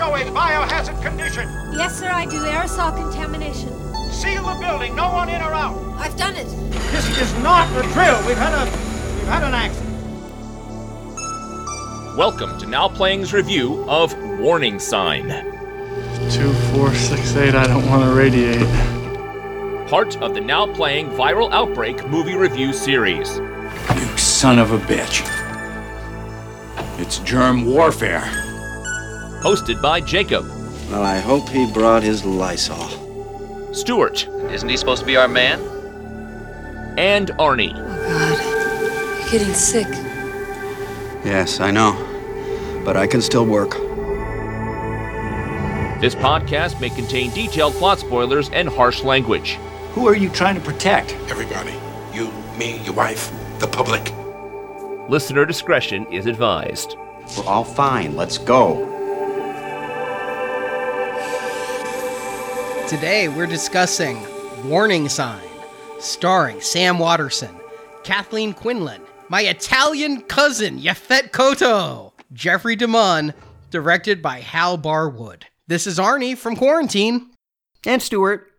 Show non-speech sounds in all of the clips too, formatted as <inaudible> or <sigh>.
show a biohazard condition. Yes, sir, I do. Aerosol contamination. Seal the building. No one in or out. I've done it. This is not a drill. We've had a we've had an accident. Welcome to Now Playing's review of Warning Sign, Two, four, six, eight. I don't want to radiate. part of the Now Playing Viral Outbreak movie review series. You son of a bitch. It's germ warfare. Hosted by Jacob, Well, I hope he brought his Lysol. Stuart, Isn't he supposed to be our man? and Arnie. Oh, God, you're getting sick. Yes, I know. But I can still work. This podcast may contain detailed plot spoilers and harsh language. Who are you trying to protect? Everybody. You, me, your wife, the public. Listener discretion is advised. We're all fine. Let's go. Today we're discussing Warning Sign, starring Sam Waterston, Kathleen Quinlan, my Italian cousin Yaphet Kotto, Jeffrey DeMunn, directed by Hal Barwood. This is Arnie from Quarantine. And Stuart.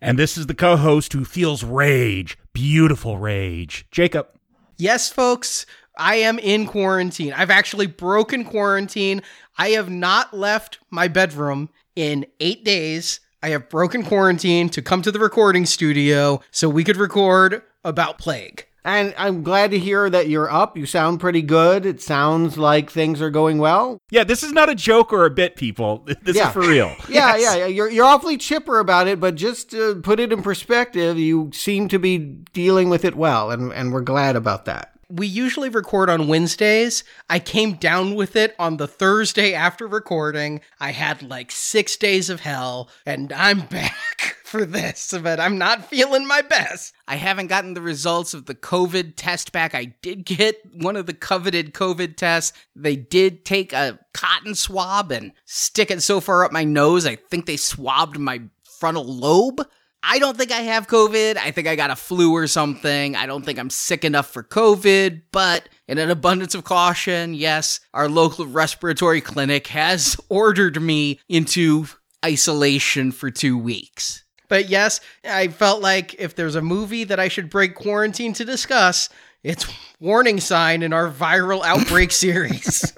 And this is the co host who feels rage, beautiful rage. Jacob. Yes, folks, I am in quarantine. I've actually broken quarantine. I have not left my bedroom in eight days. I have broken quarantine to come to the recording studio so we could record about plague. And I'm glad to hear that you're up. You sound pretty good. It sounds like things are going well. Yeah, this is not a joke or a bit, people. <laughs> This Yeah. is for real. <laughs> Yeah, Yes. yeah, yeah. You're, you're awfully chipper about it, but just to put it in perspective, you seem to be dealing with it well, and, and we're glad about that. We usually record on Wednesdays. I came down with it on the Thursday after recording. I had like six days of hell, and I'm <laughs> back for this, but I'm not feeling my best. I haven't gotten the results of the COVID test back. I did get one of the coveted COVID tests. They did take a cotton swab and stick it so far up my nose, I think they swabbed my frontal lobe. I don't think I have COVID. I think I got a flu or something. I don't think I'm sick enough for COVID, but in an abundance of caution, yes, our local respiratory clinic has <laughs> ordered me into isolation for two weeks. But yes, I felt like if there's a movie that I should break quarantine to discuss, it's Warning Sign in our viral outbreak <laughs> series.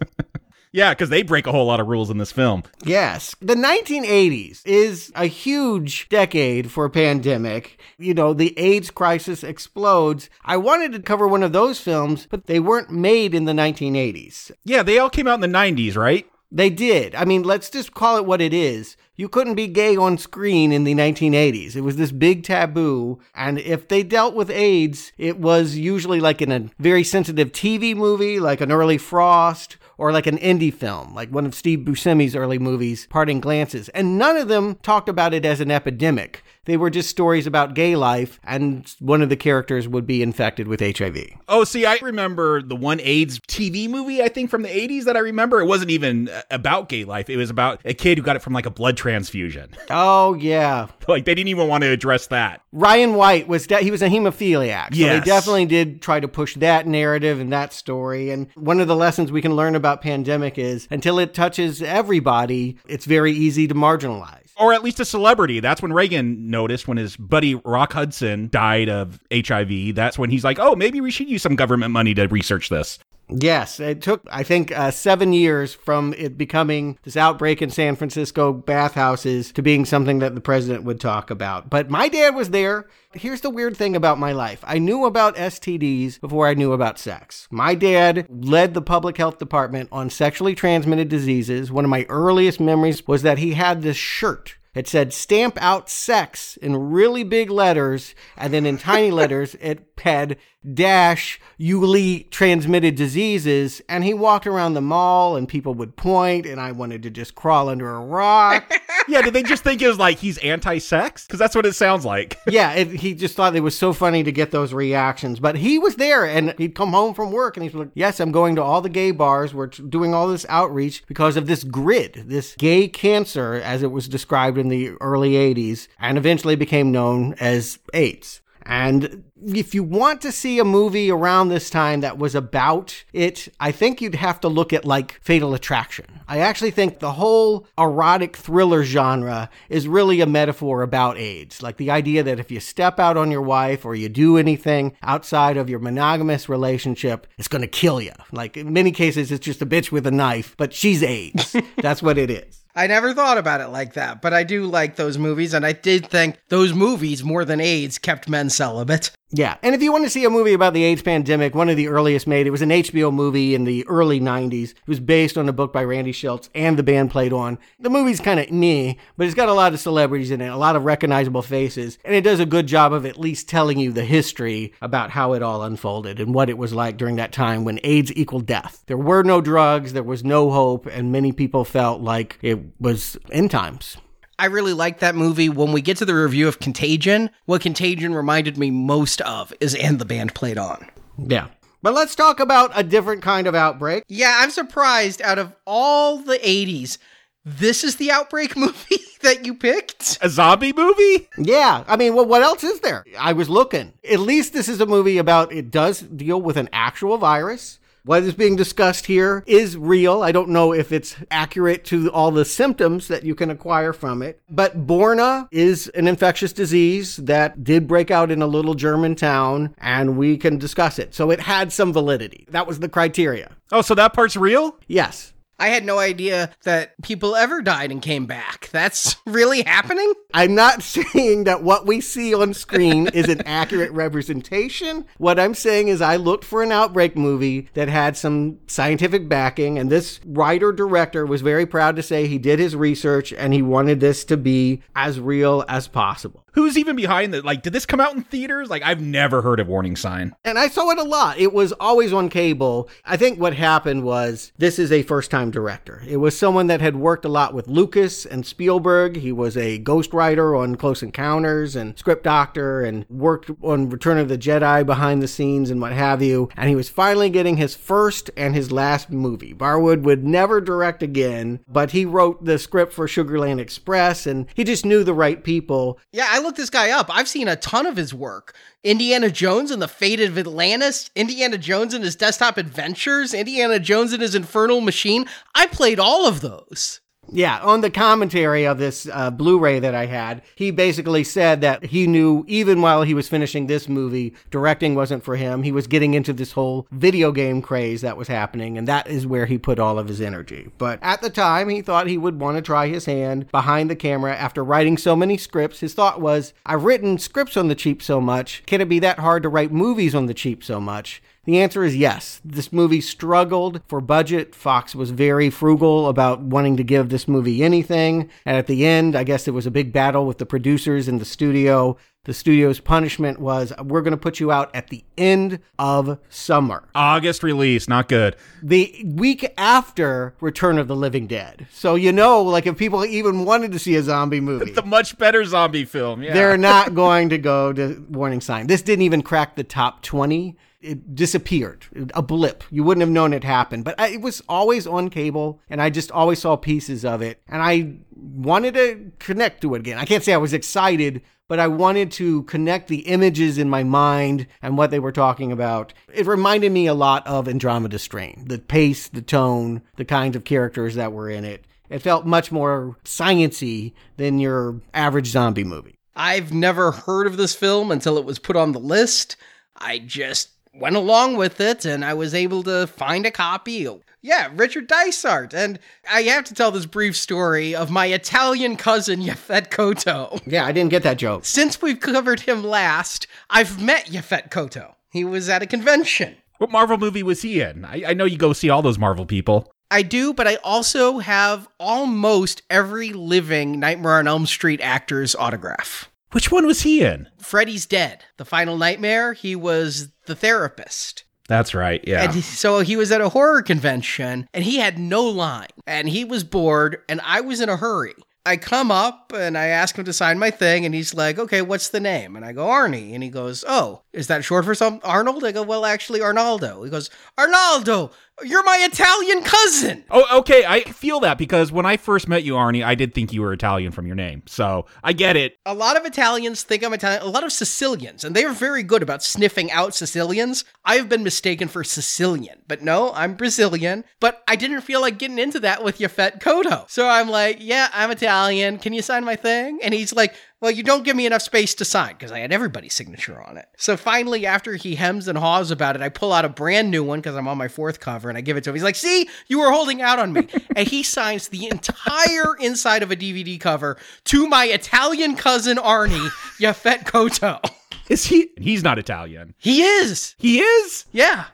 Yeah, because they break a whole lot of rules in this film. Yes. The 1980s is a huge decade for a pandemic. You know, the AIDS crisis explodes. I wanted to cover one of those films, but they weren't made in the 1980s. Yeah, they all came out in the 90s, right? They did. I mean, let's just call it what it is. You couldn't be gay on screen in the 1980s. It was this big taboo. And if they dealt with AIDS, it was usually like in a very sensitive TV movie, like an early Frost, or like an indie film, like one of Steve Buscemi's early movies, Parting Glances. And none of them talked about it as an epidemic. They were just stories about gay life, and one of the characters would be infected with HIV. Oh, see, I remember the one AIDS TV movie, I think from the 80s that I remember. It wasn't even uh, about gay life. It was about a kid who got it from like a blood transfusion. <laughs> Oh, yeah. like they didn't even want to address that. Ryan White was de- he was a hemophiliac. So Yes. they definitely did try to push that narrative and that story. And one of the lessons we can learn about pandemic is until it touches everybody, it's very easy to marginalize. Or at least a celebrity. That's when Reagan noticed when his buddy Rock Hudson died of HIV. That's when he's like, oh, maybe we should use some government money to research this. Yes, it took, I think, uh, seven years from it becoming this outbreak in San Francisco bathhouses to being something that the president would talk about. But my dad was there. Here's the weird thing about my life I knew about STDs before I knew about sex. My dad led the public health department on sexually transmitted diseases. One of my earliest memories was that he had this shirt. It said stamp out sex in really big letters, and then in tiny <laughs> letters, it had dash Yuli transmitted diseases. And he walked around the mall, and people would point, and I wanted to just crawl under a rock. <laughs> yeah, did they just think it was like he's anti sex? Because that's what it sounds like. <laughs> yeah, it, he just thought it was so funny to get those reactions. But he was there, and he'd come home from work, and he's like, Yes, I'm going to all the gay bars. We're doing all this outreach because of this grid, this gay cancer, as it was described in the early 80s, and eventually became known as AIDS. And if you want to see a movie around this time that was about it, I think you'd have to look at like Fatal Attraction. I actually think the whole erotic thriller genre is really a metaphor about AIDS. Like the idea that if you step out on your wife or you do anything outside of your monogamous relationship, it's going to kill you. Like in many cases, it's just a bitch with a knife, but she's AIDS. <laughs> That's what it is. I never thought about it like that, but I do like those movies, and I did think those movies, more than AIDS, kept men celibate. Yeah. And if you want to see a movie about the AIDS pandemic, one of the earliest made, it was an HBO movie in the early 90s. It was based on a book by Randy Shilts, and the band played on. The movie's kind of meh, but it's got a lot of celebrities in it, a lot of recognizable faces, and it does a good job of at least telling you the history about how it all unfolded and what it was like during that time when AIDS equaled death. There were no drugs, there was no hope, and many people felt like it was end times. I really like that movie. When we get to the review of Contagion, what Contagion reminded me most of is And the Band Played On. Yeah. But let's talk about a different kind of outbreak. Yeah, I'm surprised out of all the 80s, this is the outbreak <laughs> movie that you picked? A zombie movie? Yeah. I mean, well, what else is there? I was looking. At least this is a movie about it does deal with an actual virus. What is being discussed here is real. I don't know if it's accurate to all the symptoms that you can acquire from it. But Borna is an infectious disease that did break out in a little German town, and we can discuss it. So it had some validity. That was the criteria. Oh, so that part's real? Yes. I had no idea that people ever died and came back. That's <laughs> really happening? I'm not <laughs> saying that what we see on screen is an <laughs> accurate representation. What I'm saying is I looked for an outbreak movie that had some scientific backing, and this writer director was very proud to say he did his research and he wanted this to be as real as possible. Who's even behind it? Like, did this come out in theaters? Like, I've never heard of Warning Sign. And I saw it a lot. It was always on cable. I think what happened was this is a first time director. It was someone that had worked a lot with Lucas and Spielberg. He was a ghostwriter on Close Encounters and script doctor and worked on Return of the Jedi behind the scenes and what have you. And he was finally getting his first and his last movie. Barwood would never direct again, but he wrote the script for Sugarland Express and he just knew the right people. Yeah, I looked this guy up. I've seen a ton of his work. Indiana Jones and the Fate of Atlantis, Indiana Jones and his Desktop Adventures, Indiana Jones and his Infernal Machine. I played all of those. Yeah, on the commentary of this uh, Blu ray that I had, he basically said that he knew even while he was finishing this movie, directing wasn't for him. He was getting into this whole video game craze that was happening, and that is where he put all of his energy. But at the time, he thought he would want to try his hand behind the camera after writing so many scripts. His thought was, I've written scripts on the cheap so much, can it be that hard to write movies on the cheap so much? The answer is yes. This movie struggled for budget. Fox was very frugal about wanting to give this movie anything. And at the end, I guess there was a big battle with the producers in the studio. The studio's punishment was we're going to put you out at the end of summer. August release, not good. The week after Return of the Living Dead. So, you know, like if people even wanted to see a zombie movie, the much better zombie film. Yeah. They're not <laughs> going to go to Warning Sign. This didn't even crack the top 20 it disappeared, a blip. You wouldn't have known it happened, but it was always on cable, and I just always saw pieces of it, and I wanted to connect to it again. I can't say I was excited, but I wanted to connect the images in my mind and what they were talking about. It reminded me a lot of Andromeda Strain, the pace, the tone, the kinds of characters that were in it. It felt much more sciency than your average zombie movie. I've never heard of this film until it was put on the list. I just went along with it and I was able to find a copy. Yeah, Richard Dysart. And I have to tell this brief story of my Italian cousin, <laughs> Yaphet Kotto. Yeah, I didn't get that joke. Since we've covered him last, I've met Yaphet Kotto. He was at a convention. What Marvel movie was he in? I, I know you go see all those Marvel people. I do, but I also have almost every living Nightmare on Elm Street actor's autograph. Which one was he in? Freddy's Dead, The Final Nightmare. He was the therapist. That's right, yeah. And so he was at a horror convention and he had no line and he was bored and I was in a hurry. I come up and I ask him to sign my thing and he's like, okay, what's the name? And I go, Arnie. And he goes, oh, is that short for some Arnold? I go, well, actually, Arnaldo. He goes, Arnaldo, you're my Italian cousin. Oh, okay. I feel that because when I first met you, Arnie, I did think you were Italian from your name. So I get it. A lot of Italians think I'm Italian, a lot of Sicilians, and they are very good about sniffing out Sicilians. I've been mistaken for Sicilian, but no, I'm Brazilian. But I didn't feel like getting into that with Yaphet Kotto. So I'm like, yeah, I'm Italian. Can you sign my thing? And he's like, well, you don't give me enough space to sign because I had everybody's signature on it. So finally, after he hems and haws about it, I pull out a brand new one because I'm on my fourth cover and I give it to him. He's like, see, you were holding out on me. <laughs> and he signs the entire inside of a DVD cover to my Italian cousin Arnie, Yaphet Kotto. <laughs> Is he? He's not Italian. He is. He is? Yeah.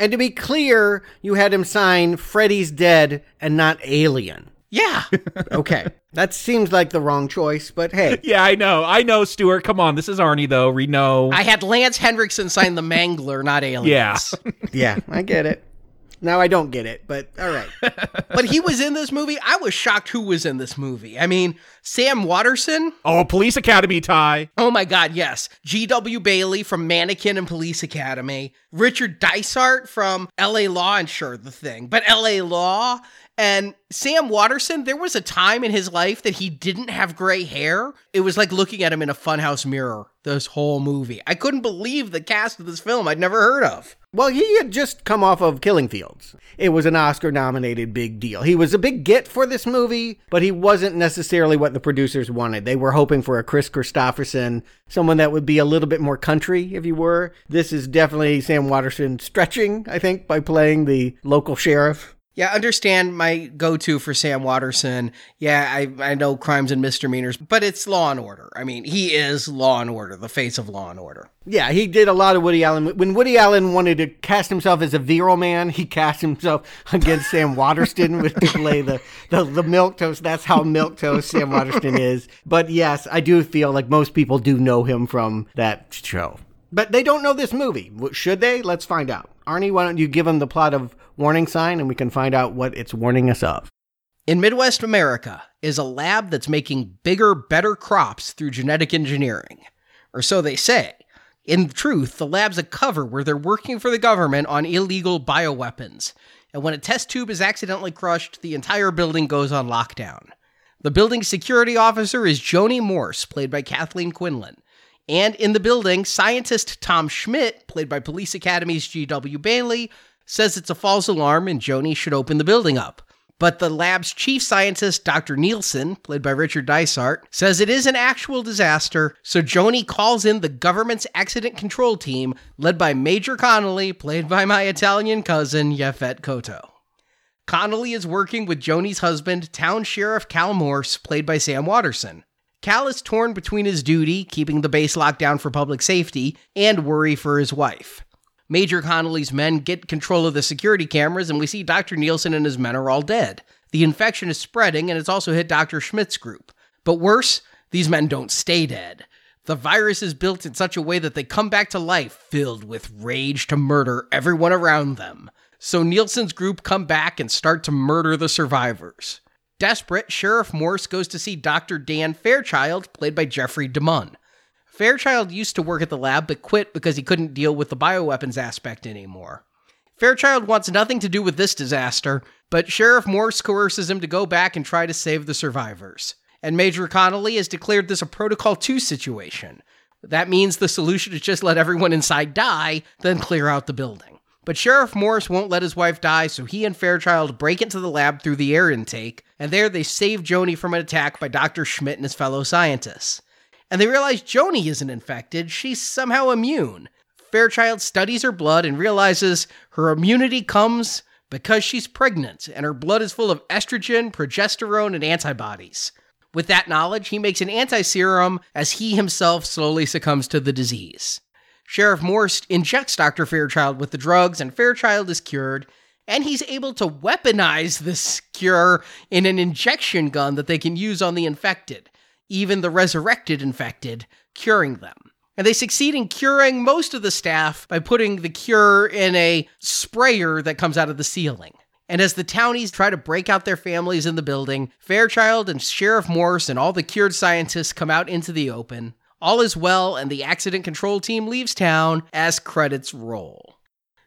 And to be clear, you had him sign Freddy's Dead and not Alien. Yeah. okay. <laughs> That seems like the wrong choice, but hey. Yeah, I know. I know, Stuart. Come on. This is Arnie, though. We know. I had Lance Henriksen sign the Mangler, not Aliens. Yeah. <laughs> yeah, I get it. Now I don't get it, but all right. <laughs> but he was in this movie. I was shocked who was in this movie. I mean, Sam Waterston. Oh, Police Academy tie. Oh my God, yes. G.W. Bailey from Mannequin and Police Academy. Richard Dysart from L.A. Law and sure the thing, but L.A. Law. And Sam Waterston, there was a time in his life that he didn't have gray hair. It was like looking at him in a funhouse mirror this whole movie. I couldn't believe the cast of this film I'd never heard of. Well, he had just come off of Killing Fields. It was an Oscar nominated big deal. He was a big get for this movie, but he wasn't necessarily what the producers wanted. They were hoping for a Kris Kristofferson, someone that would be a little bit more country, if you were. This is definitely Sam Waterston stretching, I think, by playing the local sheriff. Yeah, understand my go-to for Sam Waterston. Yeah, I, I know crimes and misdemeanors, but it's Law and Order. I mean, he is Law and Order, the face of Law and Order. Yeah, he did a lot of Woody Allen. When Woody Allen wanted to cast himself as a virile man, he cast himself <laughs> against Sam Waterston with to play the, the the milk toast. That's how milk toast Sam Waterston is. But yes, I do feel like most people do know him from that show. But they don't know this movie. Should they? Let's find out. Arnie, why don't you give them the plot of Warning Sign and we can find out what it's warning us of? In Midwest America is a lab that's making bigger, better crops through genetic engineering. Or so they say. In truth, the lab's a cover where they're working for the government on illegal bioweapons. And when a test tube is accidentally crushed, the entire building goes on lockdown. The building's security officer is Joni Morse, played by Kathleen Quinlan. And in the building, scientist Tom Schmidt, played by Police Academy's G.W. Bailey, says it's a false alarm and Joni should open the building up. But the lab's chief scientist, Dr. Nielsen, played by Richard Dysart, says it is an actual disaster, so Joni calls in the government's accident control team, led by Major Connolly, played by my Italian cousin, Yaphet Kotto. Connolly is working with Joni's husband, Town Sheriff Cal Morse, played by Sam Waterston. Cal is torn between his duty, keeping the base locked down for public safety, and worry for his wife. Major Connolly's men get control of the security cameras, and we see Dr. Nielsen and his men are all dead. The infection is spreading, and it's also hit Dr. Schmidt's group. But worse, these men don't stay dead. The virus is built in such a way that they come back to life, filled with rage to murder everyone around them. So Nielsen's group come back and start to murder the survivors. Desperate, Sheriff Morse goes to see Dr. Dan Fairchild, played by Jeffrey DeMunn. Fairchild used to work at the lab but quit because he couldn't deal with the bioweapons aspect anymore. Fairchild wants nothing to do with this disaster, but Sheriff Morse coerces him to go back and try to save the survivors. And Major Connolly has declared this a Protocol 2 situation. That means the solution is just let everyone inside die, then clear out the building. But Sheriff Morse won't let his wife die, so he and Fairchild break into the lab through the air intake, and there they save Joni from an attack by Dr. Schmidt and his fellow scientists and they realize Joni isn't infected, she's somehow immune. Fairchild studies her blood and realizes her immunity comes because she's pregnant and her blood is full of estrogen, progesterone, and antibodies. With that knowledge, he makes an anti serum as he himself slowly succumbs to the disease. Sheriff Morse injects Dr. Fairchild with the drugs, and Fairchild is cured, and he's able to weaponize this cure in an injection gun that they can use on the infected even the resurrected infected, curing them. And they succeed in curing most of the staff by putting the cure in a sprayer that comes out of the ceiling. And as the townies try to break out their families in the building, Fairchild and Sheriff Morse and all the cured scientists come out into the open. All is well, and the accident control team leaves town as credits roll.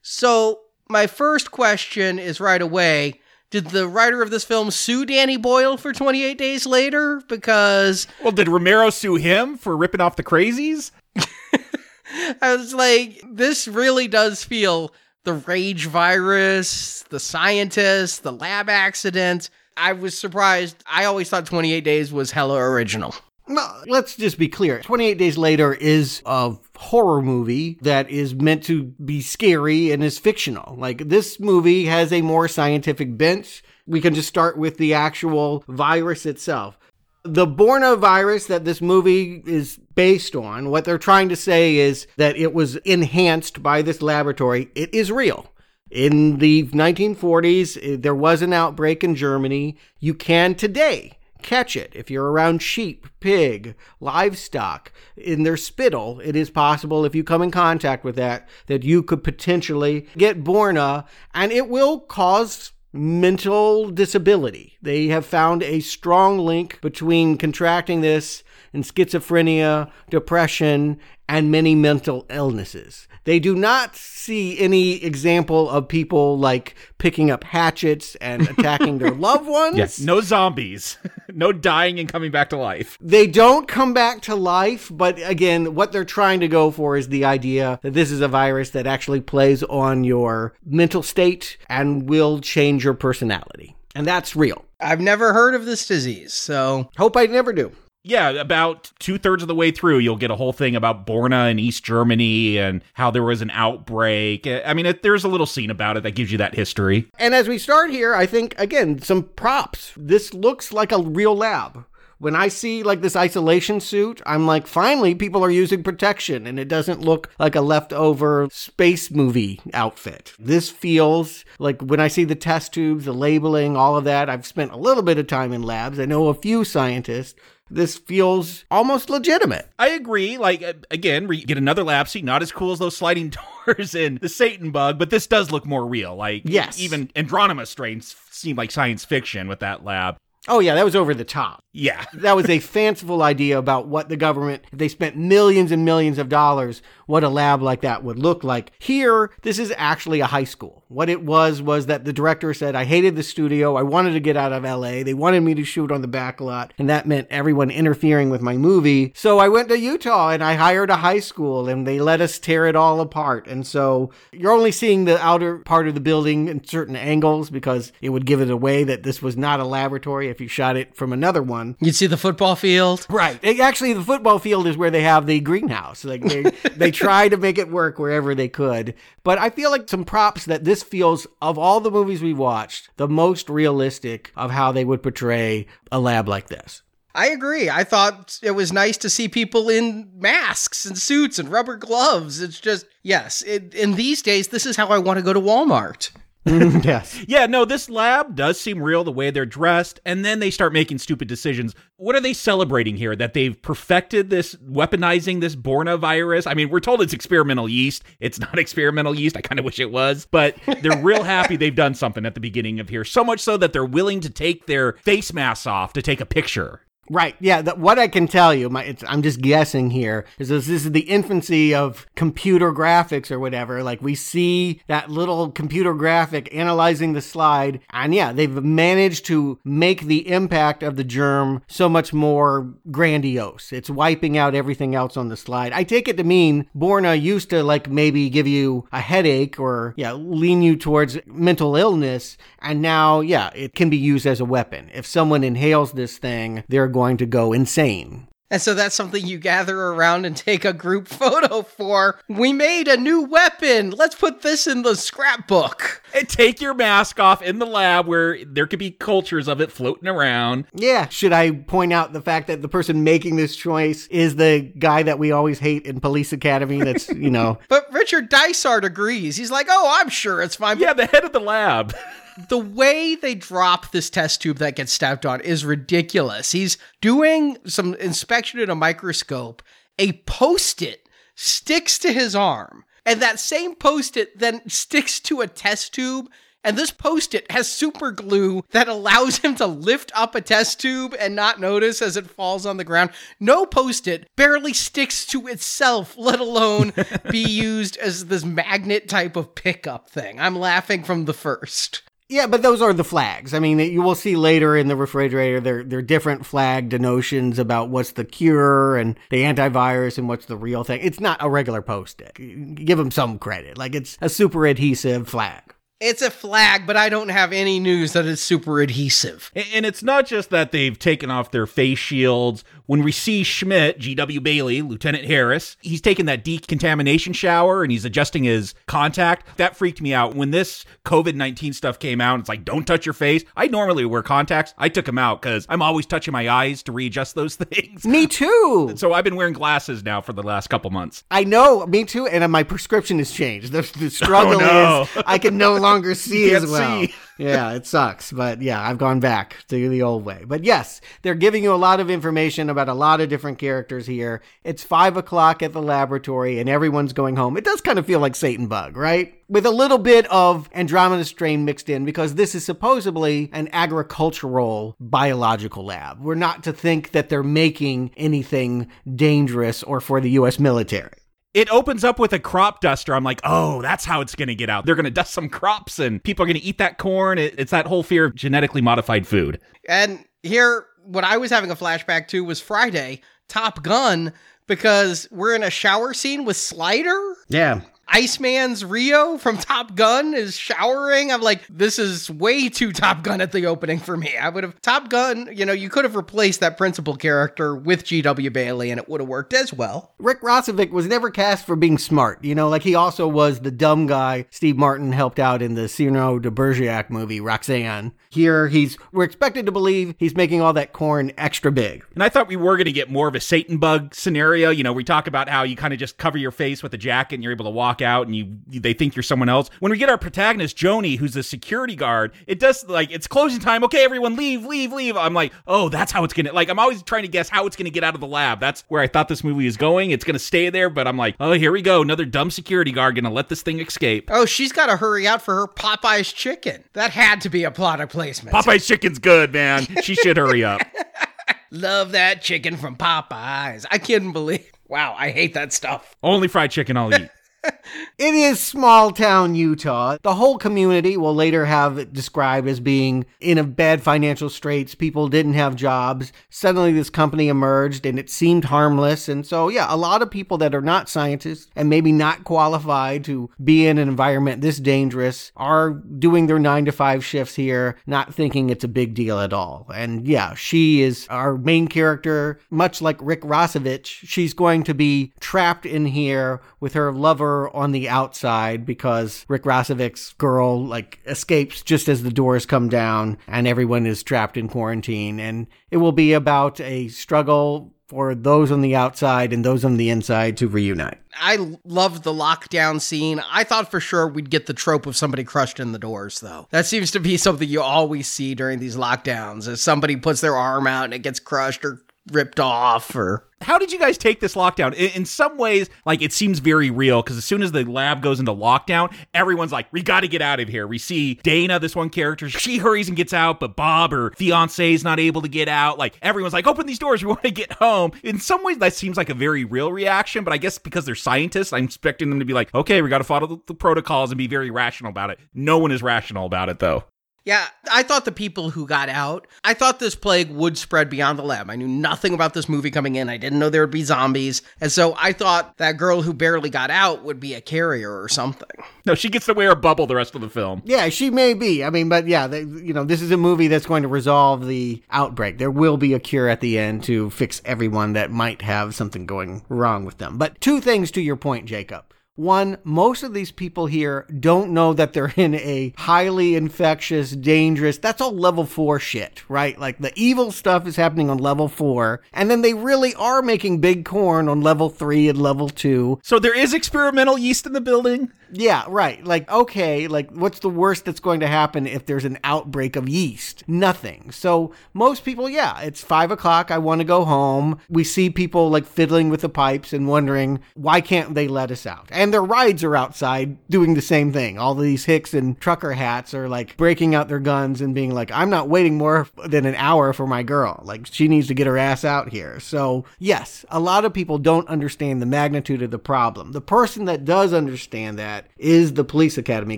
So, my first question is right away did the writer of this film sue Danny Boyle for 28 Days Later? Because. Well, did Romero sue him for ripping off the crazies? <laughs> I was like, this really does feel the rage virus, the scientists, the lab accident. I was surprised. I always thought 28 Days was hella original. No, let's just be clear. 28 Days Later is a horror movie that is meant to be scary and is fictional. Like, this movie has a more scientific bent. We can just start with the actual virus itself. The Borna virus that this movie is based on, what they're trying to say is that it was enhanced by this laboratory. It is real. In the 1940s, eh, there was an outbreak in Germany. You can today catch it. If you're around sheep, pig, livestock, in their spittle, it is possible if you come in contact with that, that you could potentially get Borna and it will cause mental disability. They have found a strong link between contracting this and schizophrenia, depression, and many mental illnesses. They do not see any example of people like picking up hatchets and attacking their <laughs> loved ones. Yes, no zombies, <laughs> no dying and coming back to life. They don't come back to life, but again, what they're trying to go for is the idea that this is a virus that actually plays on your mental state and will change your personality. And that's real. I've never heard of this disease, so hope I never do. Yeah, about two thirds of the way through, you'll get a whole thing about Borna in East Germany and how there was an outbreak. Uh, I mean, it, there's a little scene about it that gives you that history. And as we start here, I think, again, some props. This looks like a real lab. When I see like this isolation suit, I'm like, finally, people are using protection and it doesn't look like a leftover space movie outfit. This feels like when I see the test tubes, the labeling, all of that, I've spent a little bit of time in labs. I know a few scientists this feels almost legitimate. I agree. Like again, we get another lab seat, not as cool as those sliding <laughs> doors in the Satan bug, but this does look more real. Like yes. even Andromeda strains seem like science fiction with that lab. Oh yeah, that was over the top. Yeah. <laughs> that was a fanciful idea about what the government, if they spent millions and millions of dollars, what a lab like that would look like. Here, this is actually a high school. What it was was that the director said, I hated the studio. I wanted to get out of LA. They wanted me to shoot on the back lot, and that meant everyone interfering with my movie. So I went to Utah and I hired a high school and they let us tear it all apart. And so you're only seeing the outer part of the building in certain angles because it would give it away that this was not a laboratory if you shot it from another one. You'd see the football field. Right. It, actually, the football field is where they have the greenhouse. Like they, <laughs> they try to make it work wherever they could. But I feel like some props that this feels, of all the movies we watched, the most realistic of how they would portray a lab like this. I agree. I thought it was nice to see people in masks and suits and rubber gloves. It's just, yes, it, in these days, this is how I want to go to Walmart. Mm-hmm. <laughs> yes. Yeah, no, this lab does seem real the way they're dressed, and then they start making stupid decisions. What are they celebrating here? That they've perfected this, weaponizing this Borna virus? I mean, we're told it's experimental yeast. It's not <laughs> experimental yeast. I kind of wish it was, but they're real happy they've done something at the beginning of here. So much so that they're willing to take their face masks off to take a picture. Right. Yeah. The, what I can tell you, my, I'm just guessing here, is this, this is the infancy of computer graphics or whatever. Like we see that little computer graphic analyzing the slide, and yeah, they've managed to make the impact of the germ so much more grandiose. It's wiping out everything else on the slide. I take it to mean Borna used to like maybe give you a headache or yeah, lean you towards mental illness, and now yeah, it can be used as a weapon. If someone inhales this thing, they're going to go insane. And so that's something you gather around and take a group <laughs> photo for. We made a new weapon. Let's put this in the scrapbook. And take your mask off in the lab where there could be cultures of it floating around. Yeah. Should I point out the fact that the person making this choice is the guy that we always hate in Police Academy? That's, you know. <laughs> but Richard Dysart agrees. He's like, oh, I'm sure it's fine. Yeah, the head of the lab. <laughs> the way they drop this test tube that gets stepped on is ridiculous. He's doing some inspection in a microscope. A post it sticks to his arm, and that same post it then sticks to a test tube And this post it has super glue that allows him to lift up a test tube and not notice as it falls on the ground. No post it barely sticks to itself, let alone <laughs> be used as this magnet type of pickup thing. I'm laughing from the first. Yeah, but those are the flags. I mean, you will see later in the refrigerator, there are different flag denotions about what's the cure and the antivirus and what's the real thing. It's not a regular post-it. Give them some credit. Like, it's a super adhesive flag. It's a flag, but I don't have any news that it's super adhesive. And it's not just that they've taken off their face shields. When we see Schmidt, G.W. Bailey, Lieutenant Harris, he's taking that decontamination shower and he's adjusting his contact. That freaked me out. When this COVID 19 stuff came out, it's like, don't touch your face. I normally wear contacts. I took them out because I'm always touching my eyes to readjust those <laughs> things. Me too. So I've been wearing glasses now for the last couple months. I know, me too. And my prescription has changed. The, the <laughs> oh, struggle Oh, no. is I can no longer <laughs> see as well. see. <laughs> yeah, it sucks. But yeah, I've gone back to the old way. But yes, they're giving you a lot of information about a lot of different characters here. It's five o'clock at the laboratory and everyone's going home. It does kind of feel like Satan Bug, right? With a little bit of Andromeda strain mixed in because this is supposedly an agricultural biological lab. We're not to think that they're making anything dangerous or for the US military. It opens up with a crop duster. I'm like, oh, that's how it's going to get out. They're going to dust some crops and people are going to eat that corn. It, it's that whole fear of genetically modified food. And here, what I was having a flashback to was Friday, Top Gun, because we're in a shower scene with Slider. Yeah. Iceman's Rio from Top Gun is showering. I'm like, this is way too Top Gun at the opening for me. I would have Top Gun, you know, you could have replaced that principal character with G.W. Bailey and it would have worked as well. Rick Rossovich was never cast for being smart. You know, like he also was the dumb guy Steve Martin helped out in the Cyrano de Bergerac movie, Roxanne. Here, he's, we're expected to believe he's making all that corn extra big. And I thought we were going to get more of a Satan bug scenario. You know, we talk about how you kind of just cover your face with a jacket and you're able to walk out and you they think you're someone else. When we get our protagonist Joni, who's a security guard, it does like it's closing time. Okay, everyone, leave, leave, leave. I'm like, oh, that's how it's gonna. Like, I'm always trying to guess how it's gonna get out of the lab. That's where I thought this movie is going. It's gonna stay there, but I'm like, oh, here we go, another dumb security guard gonna let this thing escape. Oh, she's got to hurry out for her Popeye's chicken. That had to be a product Popeye's chicken's good, man. She should hurry up. <laughs> Love that chicken from Popeyes. I couldn't believe. Wow, I hate that stuff. Only fried chicken I'll eat. <laughs> It is small town Utah. The whole community will later have it described as being in a bad financial straits. People didn't have jobs. Suddenly, this company emerged and it seemed harmless. And so, yeah, a lot of people that are not scientists and maybe not qualified to be in an environment this dangerous are doing their nine to five shifts here, not thinking it's a big deal at all. And yeah, she is our main character, much like Rick Rossovich. She's going to be trapped in here with her lover on the outside because Rick Rossovich's girl like escapes just as the doors come down and everyone is trapped in quarantine and it will be about a struggle for those on the outside and those on the inside to reunite. I loved the lockdown scene. I thought for sure we'd get the trope of somebody crushed in the doors, though. That seems to be <laughs> something you always see during these lockdowns, as somebody puts their arm out and it gets crushed or ripped off or how did you guys take this lockdown? In, in some ways, like it seems very real because as soon as the lab goes into lockdown, everyone's like, "We got to get out of here." We see Dana, this one character, she hurries and gets out, but Bob, her fiance, is not able to get out. Like everyone's like, "Open these doors, we want to get home." In some ways, that seems like a very real reaction, but I guess because they're scientists, I'm expecting them to be like, "Okay, we got to follow the, the protocols and be very rational about it." No one is rational about it, though. Yeah, I thought the people who got out, I thought this plague would spread beyond the lab. I knew nothing about this movie coming in. I didn't know there would be zombies. And so I thought that girl who barely got out would be a carrier or something. No, she gets to wear a bubble the rest of the film. Yeah, she may be. I mean, but yeah, they, you know, this is a movie that's going to resolve the outbreak. There will be a cure at the end to fix everyone that might have something going wrong with them. But two things to your point, Jacob. One, most of these people here don't know that they're in a highly infectious, dangerous, that's all level four shit, right? Like the evil stuff is happening on level four, and then they really are making big corn on level three and level two. So there is experimental yeast in the building? Yeah, right. Like, okay, like, what's the worst that's going to happen if there's an outbreak of yeast? Nothing. So, most people, yeah, it's five o'clock. I want to go home. We see people like fiddling with the pipes and wondering, why can't they let us out? And their rides are outside doing the same thing. All these hicks in trucker hats are like breaking out their guns and being like, I'm not waiting more than an hour for my girl. Like, she needs to get her ass out here. So, yes, a lot of people don't understand the magnitude of the problem. The person that does understand that is the police academy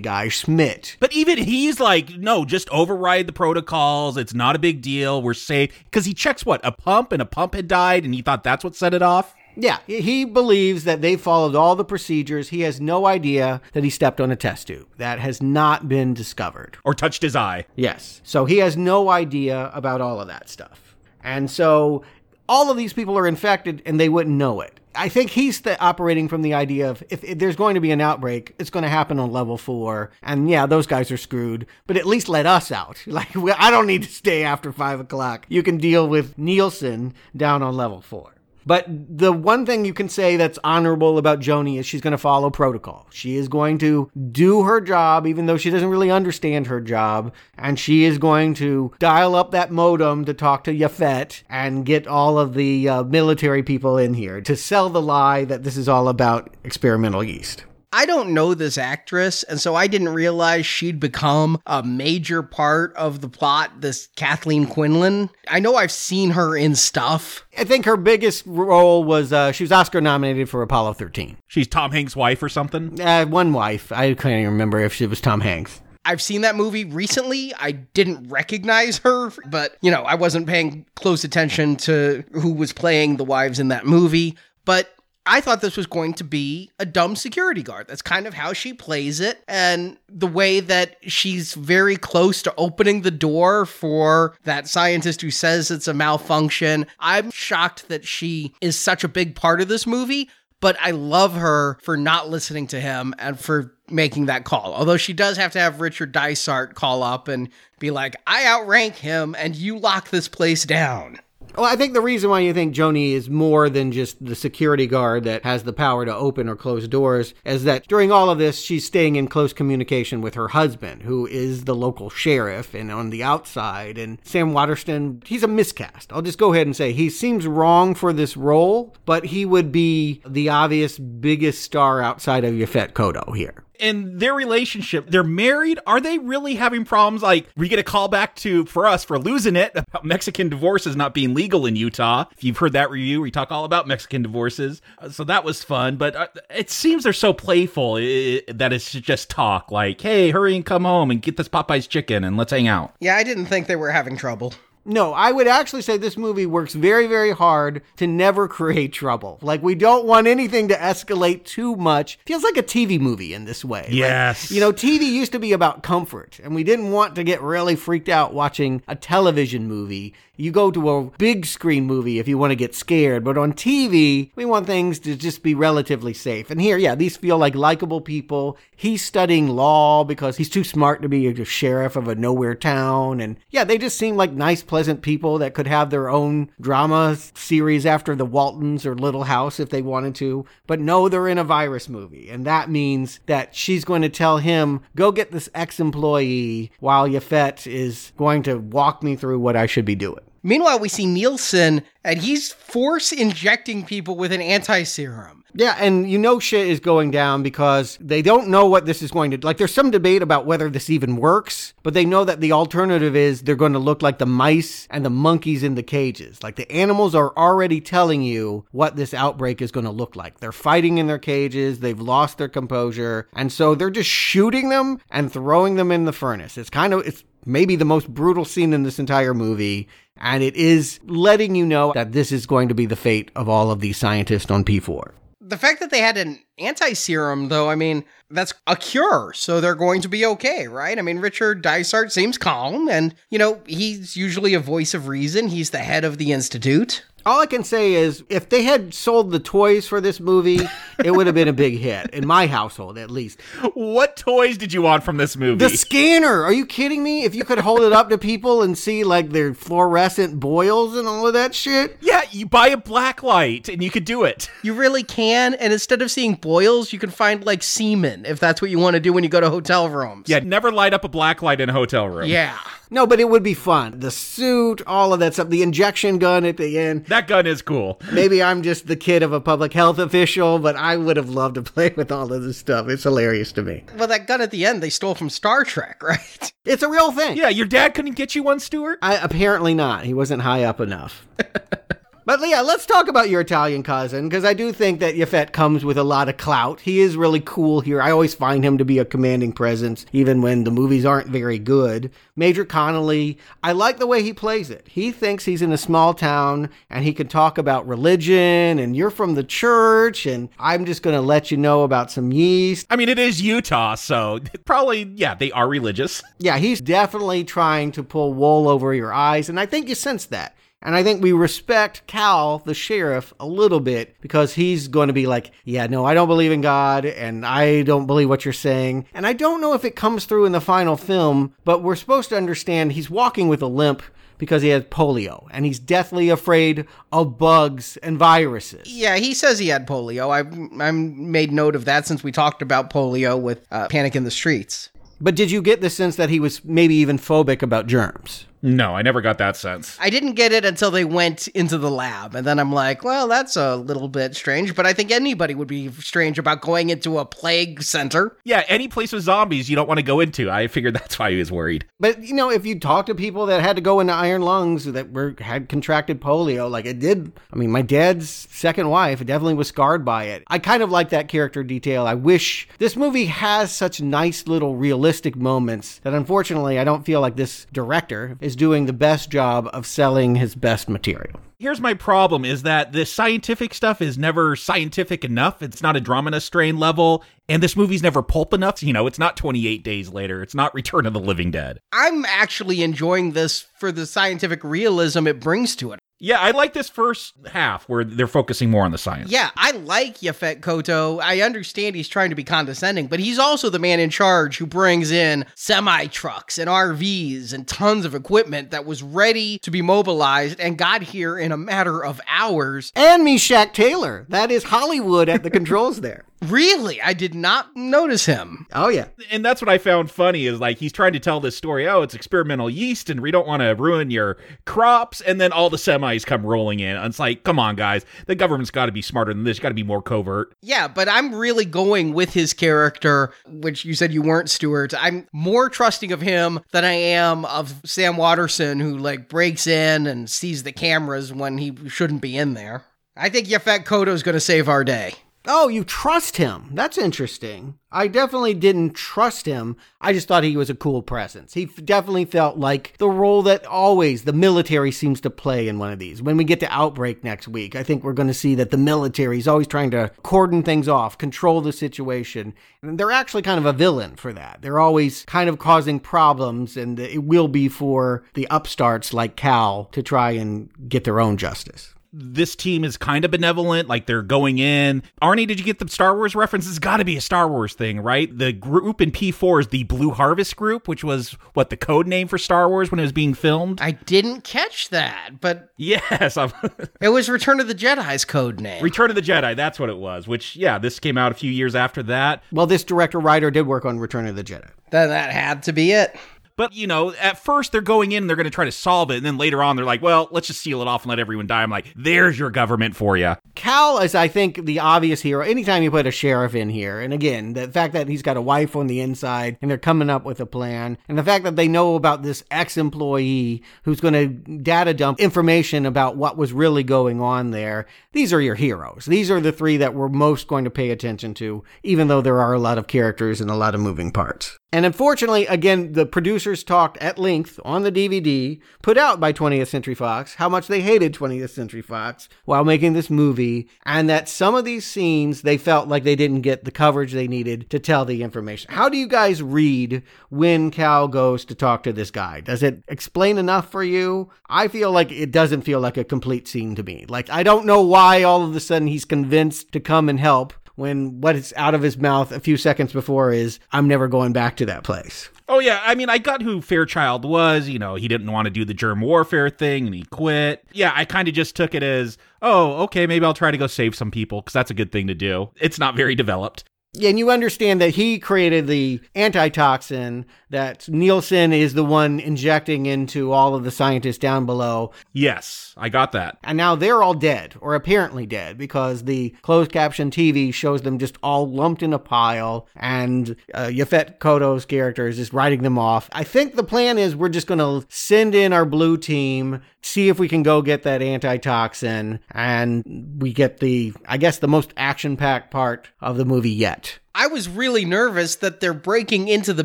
guy, Schmidt. But even he's like, no, just override the protocols. It's not a big deal. We're safe. Because he checks what? A pump and a pump had died and he thought that's what set it off? Yeah, he believes that they followed all the procedures. He has no idea that he stepped on a test tube. That has not been discovered. Or touched his eye. Yes. So he has no idea about all of that stuff. And so all of these people are infected and they wouldn't know it. I think he's the, operating from the idea of if, if there's going to be an outbreak, it's going to happen on level four. And yeah, those guys are screwed, but at least let us out. <laughs> Like, I don't need to stay after five o'clock. You can deal with Nielsen down on level four. But the one thing you can say that's honorable about Joni is she's going to follow protocol. She is going to do her job, even though she doesn't really understand her job. And she is going to dial up that modem to talk to Yaphet and get all of the uh, military people in here to sell the lie that this is all about experimental yeast. I don't know this actress, and so I didn't realize she'd become a major part of the plot, this Kathleen Quinlan. I know I've seen her in stuff. I think her biggest role was uh, she was Oscar nominated for Apollo 13. She's Tom Hanks' wife or something? Uh, one wife. I can't even remember if she was Tom Hanks. I've seen that movie recently. I didn't recognize her, but you know, I wasn't paying close attention to who was playing the wives in that movie. But I thought this was going to be a dumb security guard. That's kind of how she plays it. And the way that she's very close to opening the door for that scientist who says it's a malfunction. I'm shocked that she is such a big part of this movie, but I love her for not listening to him and for making that call. Although she does have to have Richard Dysart call up and be like, I outrank him and you lock this place down. Well, I think the reason why you think Joni is more than just the security guard that has the power to open or close doors is that during all of this, she's staying in close communication with her husband, who is the local sheriff and on the outside. And Sam Waterston, he's a miscast. I'll just go ahead and say he seems wrong for this role, but he would be the obvious biggest star outside of Yaphet Kotto here and their relationship they're married are they really having problems? Like we get a call back to for us for losing it about mexican divorces not being legal in utah. If you've heard that review we talk all about mexican divorces. Uh, so that was fun but uh, it seems they're so playful that it's just talk like hey hurry and come home and get this popeye's chicken and let's hang out. Yeah, I didn't think they were having trouble. No, I would actually say this movie works very, very hard to never create trouble. Like, we don't want anything to escalate too much. Feels like a TV movie in this way. Like, Yes. you know, TV used to be about comfort, and we didn't want to get really freaked out watching a television movie. You go to a big screen movie if you want to get scared, but on TV, we want things to just be relatively safe. And here, yeah, these feel like likable people. He's studying law because he's too smart to be a sheriff of a nowhere town. And yeah, they just seem like nice, pleasant people that could have their own drama series after the Waltons or Little House if they wanted to. But no, they're in a virus movie. And that means that she's going to tell him, go get this ex employee while Yaphet is going to walk me through what I should be doing. Meanwhile, we see Nielsen and he's force injecting people with an anti serum. Yeah, and you know shit is going down because they don't know what this is going to like there's some debate about whether this even works, but they know that the alternative is they're going to look like the mice and the monkeys in the cages. Like the animals are already telling you what this outbreak is going to look like. They're fighting in their cages, they've lost their composure, and so they're just shooting them and throwing them in the furnace. It's kind of it's maybe the most brutal scene in this entire movie. And it is letting you know that this is going to be the fate of all of these scientists on P4 the fact that they had an anti serum, though, I mean, that's a cure, so they're going to be okay, right? I mean, Richard Dysart seems calm, and, you know, he's usually a voice of reason. He's the head of the Institute. All I can say is if they had sold the toys for this movie, it would have been a big hit in my household at least. What toys did you want from this movie? The scanner. Are you kidding me? If you could hold it up to people and see like their fluorescent boils and all of that shit. yeah, you buy a black light and you could do it. You really can, and instead of seeing boils, you can find like semen if that's what you want to do when you go to hotel rooms. Yeah, never light up a black light in a hotel room. Yeah. No, but it would be fun. The suit, all of that stuff, the injection gun at the end. That gun is cool. Maybe I'm just the kid of a public health official, but I would have loved to play with all of this stuff. It's hilarious to me. Well, that gun at the end they stole from Star Trek, <laughs> right? It's a real thing. Yeah, your dad couldn't get you one, Stuart? I, apparently not. He wasn't high up enough. <laughs> But yeah, let's talk about your Italian cousin because I do think that Yaphet comes with a lot of clout. He is really cool here. I always find him to be a commanding presence, even when the movies aren't very good. Major Connolly, I like the way he plays it. He thinks he's in a small town and he can talk about religion and you're from the church and I'm just going to let you know about some yeast. I mean, it is Utah, so probably, yeah, they are religious. Yeah, he's definitely trying to pull wool over your eyes, and I think you sense that. And I think we respect Cal, the sheriff, a little bit because he's going to be like, yeah, no, I don't believe in God and I don't believe what you're saying. And I don't know if it comes through in the final film, but we're supposed to understand he's walking with a limp because he has polio and he's deathly afraid of bugs and viruses. Yeah, he says he had polio. I've, I've made note of that since we talked about polio with uh, Panic in the Streets. But did you get the sense that he was maybe even phobic about germs? No, I never got that sense. I didn't get it until they went into the lab, and then I'm like, well, that's a little bit strange. But I think anybody would be strange about going into a plague center. Yeah, any place with zombies you don't want to go into. I figured <laughs> that's why he was worried. But you know, if you talk to people that had to go into iron lungs that were had contracted polio, like it did. I mean, my dad's second wife definitely was scarred by it. I kind of like that character detail. I wish this movie has such nice little realistic moments that unfortunately I don't feel like this director is doing the best job of selling his best material. Here's my problem is that the scientific stuff is never scientific enough. It's not Andromeda Strain level, and this movie's never pulp enough. You know, it's not 28 days later. It's not Return of the Living Dead. I'm actually enjoying this for the scientific realism it brings to it. Yeah, I like this first half where they're focusing more on the science. Yeah, I like Yaphet Kotto. I understand he's trying to be condescending, but he's also the man in charge who brings in semi trucks and RVs and tons of equipment that was ready to be mobilized and got here in a matter of hours. And Meshach Taylor. That is Hollywood at the controls there. <laughs> Really? I did not notice him. Oh, yeah. And that's what I found funny is like he's trying to tell this story. Oh, it's experimental yeast, and we don't want to ruin your crops. And then all the semis come rolling in. And it's like, come on, guys. The government's got to be smarter than this. Got to be more covert. Yeah, but I'm really going with his character, which you said you weren't, Stuart. I'm more trusting of him than I am of Sam Waterston, who like breaks in and sees the cameras when he shouldn't be in there. I think Yaphet Kotto's going to save our day. Oh, you trust him. That's interesting. I definitely didn't trust him. I just thought he was a cool presence. He definitely felt like the role that always the military seems to play in one of these. When we get to Outbreak next week, I think we're going to see that the military is always trying to cordon things off, control the situation. And they're actually kind of a villain for that. They're always kind of causing problems, and it will be for the upstarts like Cal to try and get their own justice this team is kind of benevolent, like they're going in. Arnie, did you get the Star Wars references? Got to be a Star Wars thing, right? The group in P4 is the Blue Harvest Group, which was what the code name for Star Wars when it was being filmed. I didn't catch that, but yes, <laughs> it was Return of the Jedi's code name. Return of the Jedi, that's what it was. Which, yeah, this came out a few years after that. Well, this director writer did work on Return of the Jedi. Then that had to be it. But, you know, at first they're going in and they're going to try to solve it. And then later on, they're like, well, let's just seal it off and let everyone die. I'm like, there's your government for you. Cal is, I think, the obvious hero. Anytime you put a sheriff in here, and again, the fact that he's got a wife on the inside and they're coming up with a plan, and the fact that they know about this ex employee who's going to data dump information about what was really going on there, these are your heroes. These are the three that we're most going to pay attention to, even though there are a lot of characters and a lot of moving parts. And unfortunately, again, the producer producers talked at length on the DVD put out by 20th Century Fox how much they hated 20th Century Fox while making this movie, and that some of these scenes they felt like they didn't get the coverage they needed to tell the information. How do you guys read when Cal goes to talk to this guy? Does it explain enough for you? I feel like it doesn't feel like a complete scene to me. Like, I don't know why all of a sudden he's convinced to come and help when what is out of his mouth a few seconds before is, I'm never going back to that place. Oh yeah, I mean, I got who Fairchild was. You know, he didn't want to do the germ warfare thing, and he quit. Yeah, I kind of just took it as, oh, okay, maybe I'll try to go save some people because that's a good thing to do. It's not very developed. Yeah, and you understand that he created the antitoxin that Nielsen is the one injecting into all of the scientists down below. Yes, I got that. And now they're all dead, or apparently dead, because the closed caption TV shows them just all lumped in a pile, and uh, Yaphet Kotto's character is just writing them off. I think the plan is we're just going to send in our blue team, see if we can go get that antitoxin, and we get the, I guess, the most action packed part of the movie yet. I was really nervous that they're breaking into the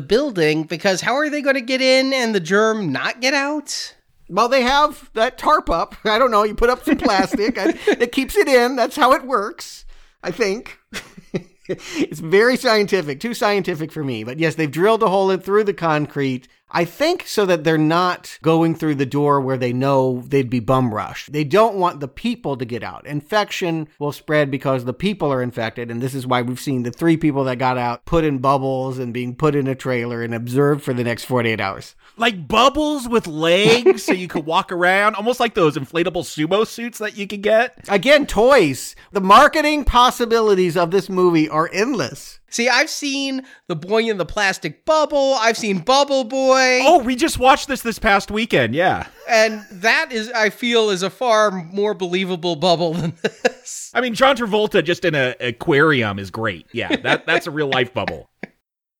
building because how are they going to get in and the germ not get out? Well, they have that tarp up. I don't know. You put up some plastic that <laughs> keeps it in. That's how it works, I think. <laughs> it's very scientific, too scientific for me. But yes, they've drilled a hole in through the concrete. I think so that they're not going through the door where they know they'd be bum rushed. They don't want the people to get out. Infection will spread because the people are infected. And this is why we've seen the three people that got out put in bubbles and being put in a trailer and observed for the next 48 hours. Like bubbles with legs so you could walk around, almost like those inflatable sumo suits that you could get. Again, toys. The marketing possibilities of this movie are endless. See, I've seen the boy in the plastic bubble. I've seen Bubble Boy. Oh, we just watched this this past weekend. Yeah. And that is, I feel, is a far more believable bubble than this. I mean, John Travolta just in an aquarium is great. Yeah, that that's a real life bubble.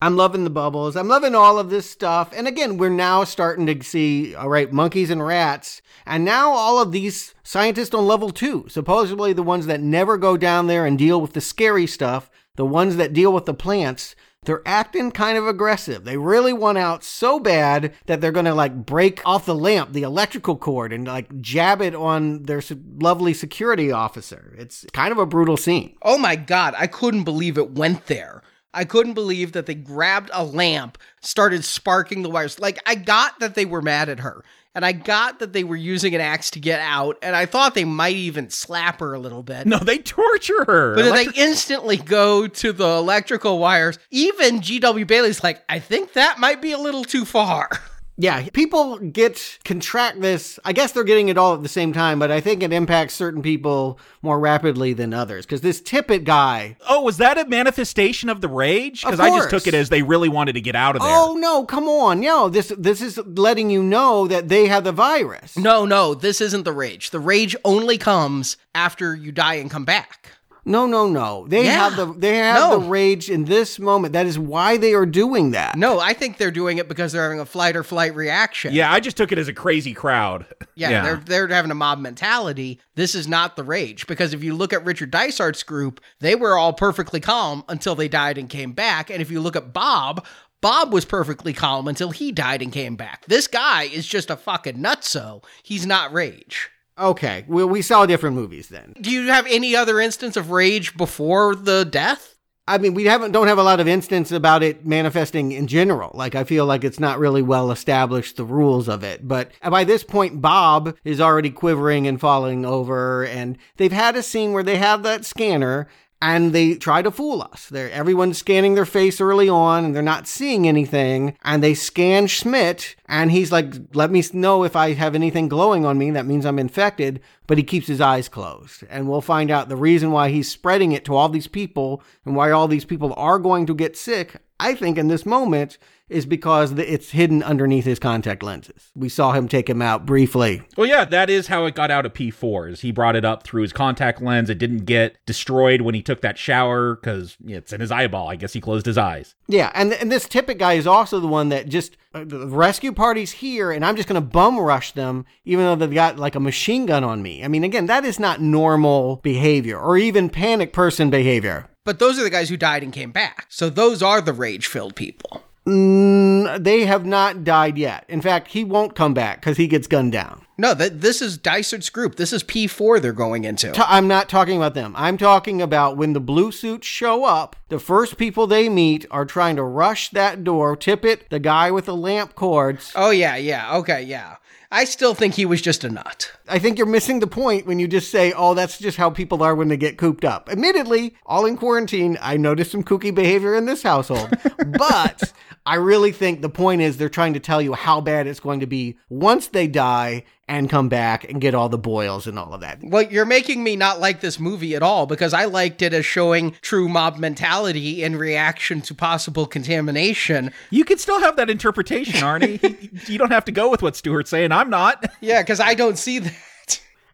I'm loving the bubbles. I'm loving all of this stuff. And again, we're now starting to see, all right, monkeys and rats. And now all of these scientists on level two, supposedly the ones that never go down there and deal with the scary stuff, the ones that deal with the plants, they're acting kind of aggressive. They really want out so bad that they're going to like break off the lamp, the electrical cord, and like jab it on their lovely security officer. It's kind of a brutal scene. Oh my God. I couldn't believe it went there. I couldn't believe that they grabbed a lamp, started sparking the wires. Like, I got that they were mad at her. And I got that they were using an axe to get out, and I thought they might even slap her a little bit. No, they torture her. But Electric- they instantly go to the electrical wires. Even G.W. Bailey's like, I think that might be a little too far. <laughs> Yeah, people get contract this. I guess they're getting it all at the same time, but I think it impacts certain people more rapidly than others. Because this Tippett guy. Oh, was that a manifestation of the rage? Because I just took it as they really wanted to get out of there. Oh no, come on, no. This this is letting you know that they have the virus. No, no, this isn't the rage. The rage only comes after you die and come back. No, no, no. They Yeah. have the they have No. the rage in this moment. That is why they are doing that. No, I think they're doing it because they're having a flight or flight reaction. Yeah, I just took it as a crazy crowd. Yeah, they're they're having a mob mentality. This is not the rage because if you look at Richard Dysart's group, they were all perfectly calm until they died and came back. And if you look at Bob, Bob was perfectly calm until he died and came back. This guy is just a fucking nutso. He's not rage. Okay, well, we saw different movies then. Do you have any other instance of rage before the death? I mean, we haven't don't have a lot of instance about it manifesting in general. Like I feel like it's not really well established the rules of it. But by this point, Bob is already quivering and falling over, and they've had a scene where they have that scanner. And they try to fool us. They're everyone's scanning their face early on, and they're not seeing anything. And they scan Schmidt, and he's like, "Let me know if I have anything glowing on me. That means I'm infected." But he keeps his eyes closed, and we'll find out the reason why he's spreading it to all these people, and why all these people are going to get sick. I think in this moment is because it's hidden underneath his contact lenses. We saw him take him out briefly. Well, yeah, that is how it got out of P4s. He brought it up through his contact lens. It didn't get destroyed when he took that shower because it's in his eyeball. I guess he closed his eyes. Yeah, and and this Tippett guy is also the one that just uh, the rescue party's here, and I'm just going to bum rush them, even though they've got like a machine gun on me. I mean, again, that is not normal behavior or even panic person behavior. But those are the guys who died and came back. So those are the rage filled people. Mm, they have not died yet. In fact, he won't come back because he gets gunned down. No, th- this is Dysart's group. This is P4 they're going into. i I'm not talking about them. I'm talking about when the blue suits show up, the first people they meet are trying to rush that door, Tippett, the guy with the lamp cords. Oh, yeah, yeah. Okay, yeah. I still think he was just a nut. I think you're missing the point when you just say, oh, that's just how people are when they get cooped up. Admittedly, all in quarantine, I noticed some kooky behavior in this household. <laughs> but I really think the point is they're trying to tell you how bad it's going to be once they die and come back and get all the boils and all of that. Well, you're making me not like this movie at all because I liked it as showing true mob mentality in reaction to possible contamination. You can still have that interpretation, Arnie. <laughs> you don't have to go with what Stuart's saying. I'm not. Yeah, because I don't see that.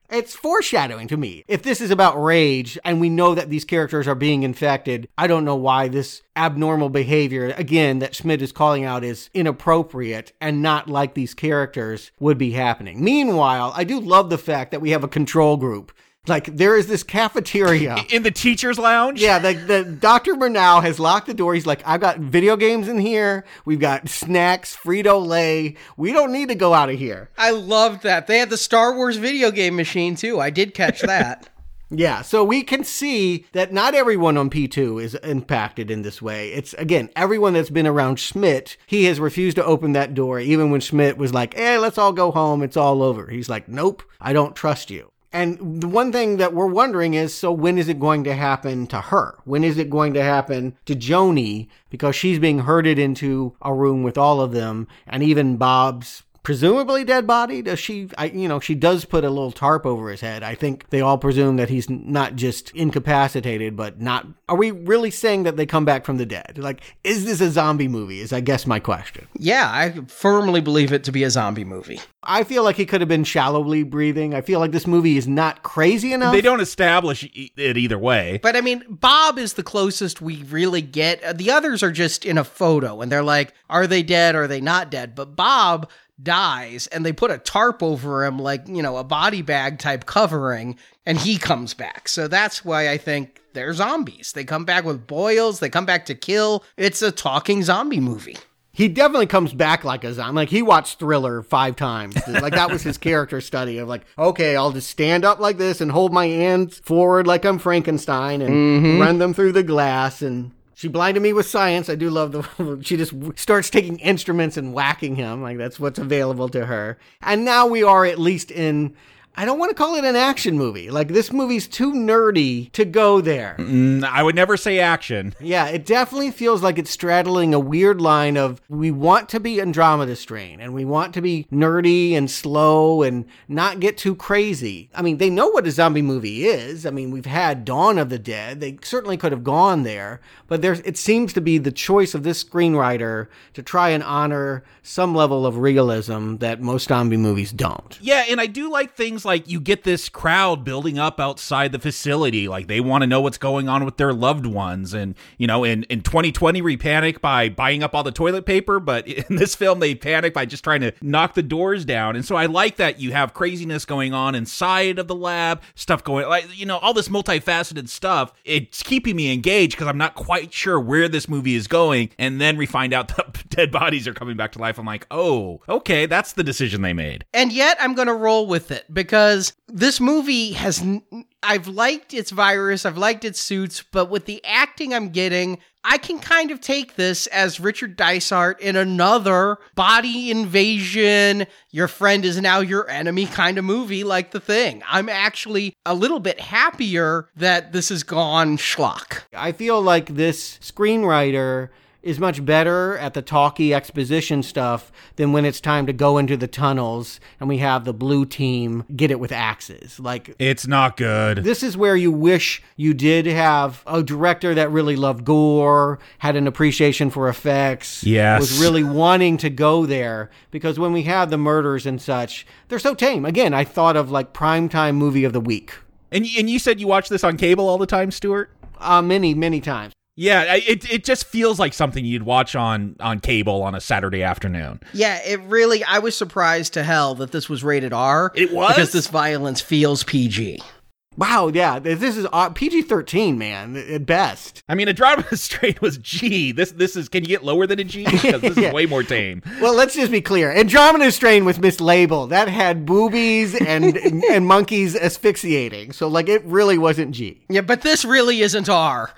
It's foreshadowing to me. If this is about rage and we know that these characters are being infected, I don't know why this abnormal behavior, again, that Schmidt is calling out is inappropriate and not like these characters would be happening. Meanwhile, I do love the fact that we have a control group like there is this cafeteria <laughs> in the teachers' lounge. Yeah, the, the Dr. Murnau has locked the door. He's like, I've got video games in here. We've got snacks, Frito Lay. We don't need to go out of here. I loved that. They had the Star Wars video game machine too. I did catch <laughs> that. Yeah, so we can see that not everyone on P2 is impacted in this way. It's again, everyone that's been around Schmidt, he has refused to open that door, even when Schmidt was like, hey, let's all go home. It's all over. He's like, nope, I don't trust you. And the one thing that we're wondering is so when is it going to happen to her? When is it going to happen to Joni? Because she's being herded into a room with all of them, and even Bob's presumably dead body. Does she, I, you know, she does put a little tarp over his head. I think they all presume that he's not just incapacitated, but not. Are we really saying that they come back from the dead? Like, is this a zombie movie? Is I guess my question. Yeah, I firmly believe it to be a zombie movie. I feel like he could have been shallowly breathing. I feel like this movie is not crazy enough. They don't establish it either way. But I mean, Bob is the closest we really get. The others are just in a photo and they're like, are they dead? Or are they not dead? But Bob dies and they put a tarp over him like you know a body bag type covering and he comes back so that's why i think they're zombies they come back with boils they come back to kill it's a talking zombie movie he definitely comes back like a zombie. Like he watched Thriller five times. Like that was his character study of like, okay, I'll just stand up like this and hold my hands forward like I'm Frankenstein and mm-hmm. run them through the glass and she blinded me with science. I do love the. <laughs> She just starts taking instruments and whacking him. Like that's what's available to her. And now we are at least in I don't want to call it an action movie. Like this movie's too nerdy to go there. Mm, I would never say action. Yeah, it definitely feels like it's straddling a weird line of we want to be Andromeda Strain and we want to be nerdy and slow and not get too crazy. I mean, they know what a zombie movie is. I mean, we've had Dawn of the Dead. They certainly could have gone there, but there's it seems to be the choice of this screenwriter to try and honor some level of realism that most zombie movies don't. Yeah, and I do like things like you get this crowd building up outside the facility. Like they want to know what's going on with their loved ones. And, you know, in, in 2020, we panic by buying up all the toilet paper. But <laughs> in this film, they panic by just trying to knock the doors down. And so I like that you have craziness going on inside of the lab, stuff going, like, you know, all this multifaceted stuff. It's keeping me engaged because I'm not quite sure where this movie is going. And then we find out <laughs> the dead bodies are coming back to life. I'm like, oh, okay, that's the decision they made. And yet I'm going to roll with it because because this movie has I've liked its virus, I've liked its suits, but with the acting I'm getting, I can kind of take this as Richard Dysart in another body invasion, your friend is now your enemy kind of movie like The Thing. I'm actually a little bit happier that this has gone schlock. I feel like this screenwriter is much better at the talky exposition stuff than when it's time to go into the tunnels and we have the blue team get it with axes. Like it's not good. This is where you wish you did have a director that really loved gore, had an appreciation for effects, yes. was really wanting to go there because when we have the murders and such, they're so tame. Again, I thought of like primetime movie of the week. And and you said you watch this on cable all the time, Stuart? Uh, many, many times. Yeah, it it just feels like something you'd watch on on cable on a Saturday afternoon. Yeah, it really. I was surprised to hell that this was rated R. It was because this violence feels PG. Wow, yeah, this is uh, PG thirteen, man, at best. I mean, Andromeda <laughs> Strain was G. This this is. Can you get lower than a G? Because this <laughs> Yeah. is way more tame. Well, let's just be clear. Andromeda Strain was mislabeled. That had boobies <laughs> and and monkeys asphyxiating. So like it really wasn't G. Yeah, but this really isn't R.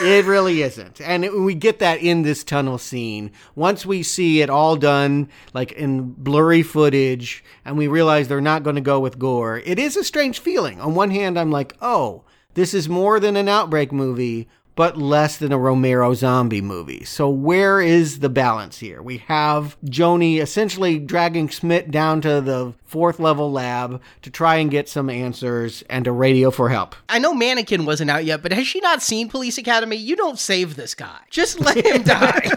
It really isn't. And it, we get that in this tunnel scene. Once we see it all done like in blurry footage and we realize they're not going to go with gore, it is a strange feeling. On one hand, I'm like, "Oh, this is more than an outbreak movie." But less than a Romero zombie movie. So, where is the balance here? We have Joni essentially dragging Schmidt down to the fourth level lab to try and get some answers and a radio for help. I know Mannequin wasn't out yet, but has she not seen Police Academy? You don't save this guy. Just let him <laughs> die.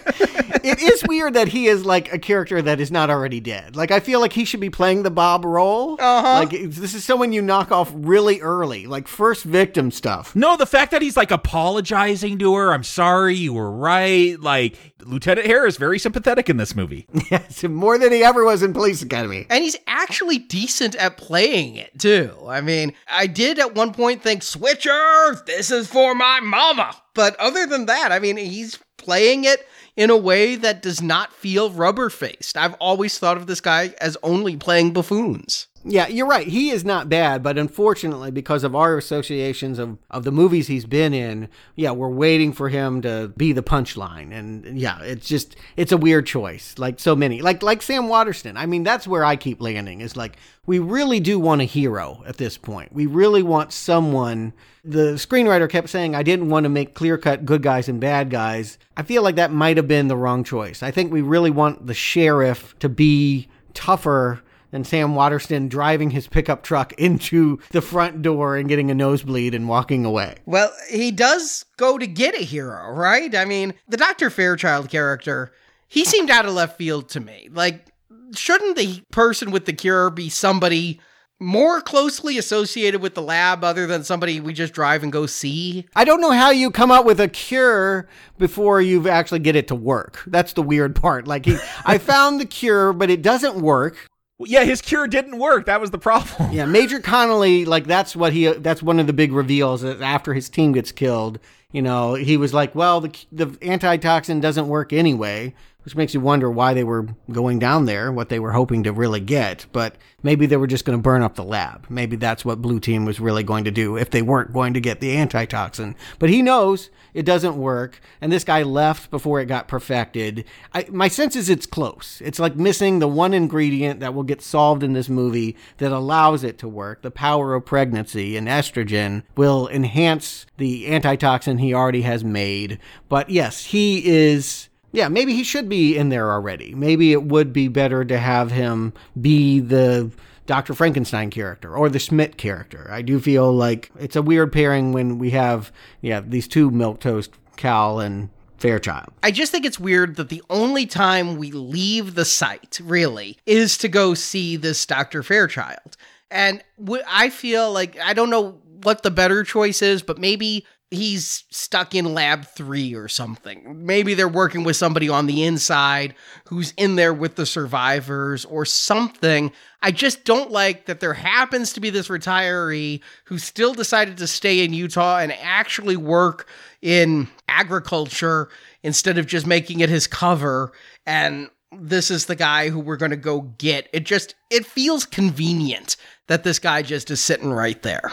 It is weird that he is like a character that is not already dead. Like I feel like he should be playing the Bob role. Uh-huh. Like this is someone you knock off really early, like first victim stuff. No, the fact that he's like apologizing to her, I'm sorry, you were right. Like Lieutenant Hare is very sympathetic in this movie. <laughs> Yes, more than he ever was in Police Academy. And he's actually decent at playing it, too. I mean, I did at one point think, Switcher, this is for my mama. But other than that, I mean, he's playing it in a way that does not feel rubber faced. I've always thought of this guy as only playing buffoons. Yeah, you're right. He is not bad, but unfortunately, because of our associations of, of the movies he's been in, yeah, we're waiting for him to be the punchline. And yeah, it's just it's a weird choice. Like so many. Like like Sam Waterston. I mean, that's where I keep landing. Is like we really do want a hero at this point. We really want someone the screenwriter kept saying I didn't want to make clear cut good guys and bad guys. I feel like that might have been the wrong choice. I think we really want the sheriff to be tougher than Sam Waterston driving his pickup truck <laughs> into the front door and getting a nosebleed and walking away. Well, he does go to get a hero, right? I mean, the Dr. Fairchild character, he seemed out of left field to me. Like, shouldn't the person with the cure be somebody more closely associated with the lab other than somebody we just drive and go see? I don't know how you come up with a cure before you've actually get it to work. That's the weird <laughs> part. Like he, I found the cure, but it doesn't work. Yeah, his cure didn't work. That was the problem. Yeah, Major Connolly, like that's what he that's one of the big reveals that after his team gets killed, you know, he was like, "Well, the the antitoxin doesn't work anyway." Which makes you wonder why they were going down there, what they were hoping to really get. But maybe they were just going to burn up the lab. Maybe that's what Blue Team was really going to do if they weren't going to get the antitoxin. But he knows it doesn't work, and this guy left before it got perfected. I, my sense is it's close. It's like missing the one ingredient that will get solved in this movie that allows it to work. The power of pregnancy and estrogen will enhance the antitoxin he already has made. But yes, he is. Yeah, maybe he should be in there already. Maybe it would be better to have him be the Dr. Frankenstein character or the Schmidt character. I do feel like it's a weird pairing when we have, yeah, these two milquetoast, Cal and Fairchild. I just think it's weird that the only time we leave the site, really, is to go see this Dr. Fairchild. And I feel like, I don't know what the better choice is, but maybe he's stuck in lab three or something. Maybe they're working with somebody on the inside who's in there with the survivors or something. I just don't like that there happens to be this retiree who still decided to stay in Utah and actually work in agriculture instead of just making it his cover. And this is the guy who we're going to go get. It just, it feels convenient that this guy just is sitting right there.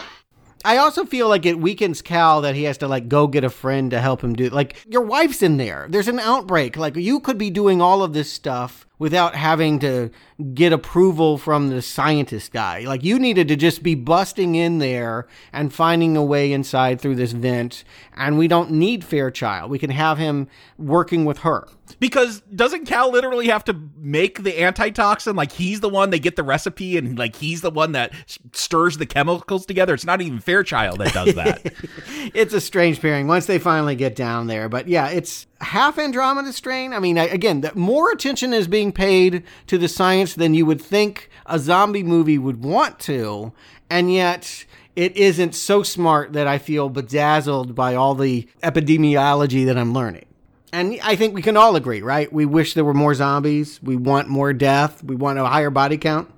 I also feel like it weakens Cal that he has to like go get a friend to help him do like your wife's in there. There's an outbreak. Like you could be doing all of this stuff without having to get approval from the scientist guy. Like you needed to just be busting in there and finding a way inside through this vent and we don't need Fairchild. We can have him working with her. Because doesn't Cal literally have to make the antitoxin? Like he's the one they get the recipe and like he's the one that stirs the chemicals together. It's not even Fairchild that does that. <laughs> it's a strange pairing once they finally get down there. But yeah, it's half Andromeda Strain. I mean, I- again, that more attention is being paid to the science than you would think a zombie movie would want to, and yet it isn't so smart that I feel bedazzled by all the epidemiology that I'm learning. And I think we can all agree, right? We wish there were more zombies. We want more death. We want a higher body count.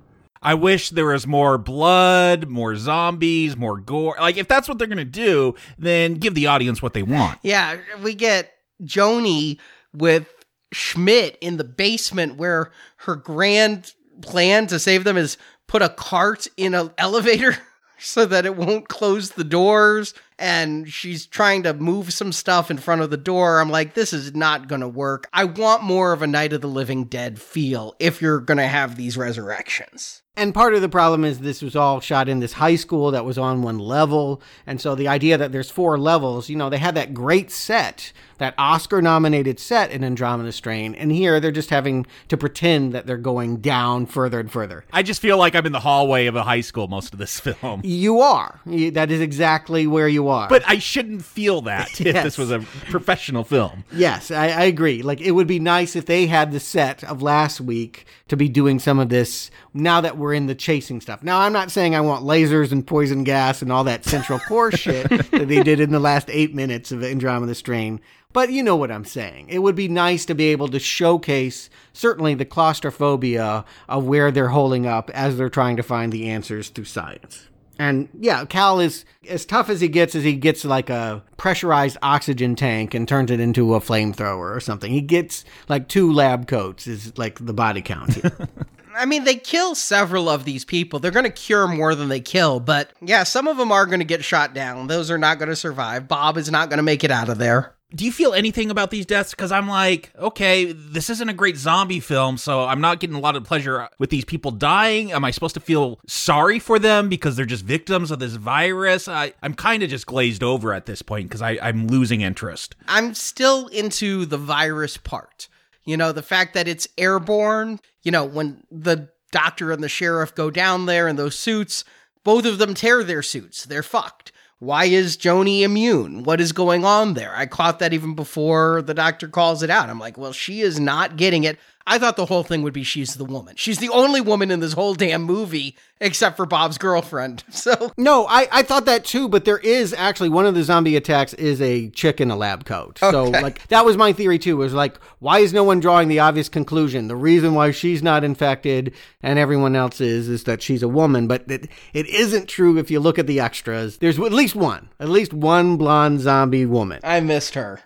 I wish there was more blood, more zombies, more gore. Like, if that's what they're going to do, then give the audience what they want. Yeah, we get Joni with Schmidt in the basement where her grand plan to save them is put a cart in an elevator <laughs> so that it won't close the doors and she's trying to move some stuff in front of the door. I'm like, this is not going to work. I want more of a Night of the Living Dead feel if you're going to have these resurrections. And part of the problem is this was all shot in this high school that was on one level. And so the idea that there's four levels, you know, they had that great set, that Oscar nominated set in Andromeda Strain. And here they're just having to pretend that they're going down further and further. I just feel like I'm in the hallway of a high school most of this <laughs> film. You are. That is exactly where you But I shouldn't feel that <laughs> if this was a professional film. Yes, I, I agree. Like it would be nice if they had the set of last week to be doing some of this now that we're in the chasing stuff. Now I'm not saying I want lasers and poison gas and all that central core <laughs> shit that they did in the last eight minutes of Andromeda Strain. But you know what I'm saying. It would be nice to be able to showcase certainly the claustrophobia of where they're holding up as they're trying to find the answers through science. And yeah, Cal is as tough as he gets as he gets like a pressurized oxygen tank and turns it into a flamethrower or something. He gets like two lab coats is like the body count here. <laughs> I mean, they kill several of these people. They're going to cure more than they kill, but yeah, some of them are going to get shot down. Those are not going to survive. Bob is not going to make it out of there. Do you feel anything about these deaths? Because I'm like, okay, this isn't a great zombie film, so I'm not getting a lot of pleasure with these people dying. Am I supposed to feel sorry for them because they're just victims of this virus? I, I'm kind of just glazed over at this point because I'm losing interest. I'm still into the virus part. You know, the fact that it's airborne, you know, when the doctor and the sheriff go down there in those suits, both of them tear their suits. They're fucked. Why is Joni immune? What is going on there? I caught that even before the doctor calls it out. I'm like, well, she is not getting it. I thought the whole thing would be she's the woman. She's the only woman in this whole damn movie except for Bob's girlfriend. <laughs> So no, I, I thought that too, but there is actually one of the zombie attacks is a chick in a lab coat. So like that was my theory too. Was like, why is no one drawing the obvious conclusion? The reason why she's not infected and everyone else is is that she's a woman. But it, it isn't true if you look at the extras. There's at least one, at least one blonde zombie woman. I missed her.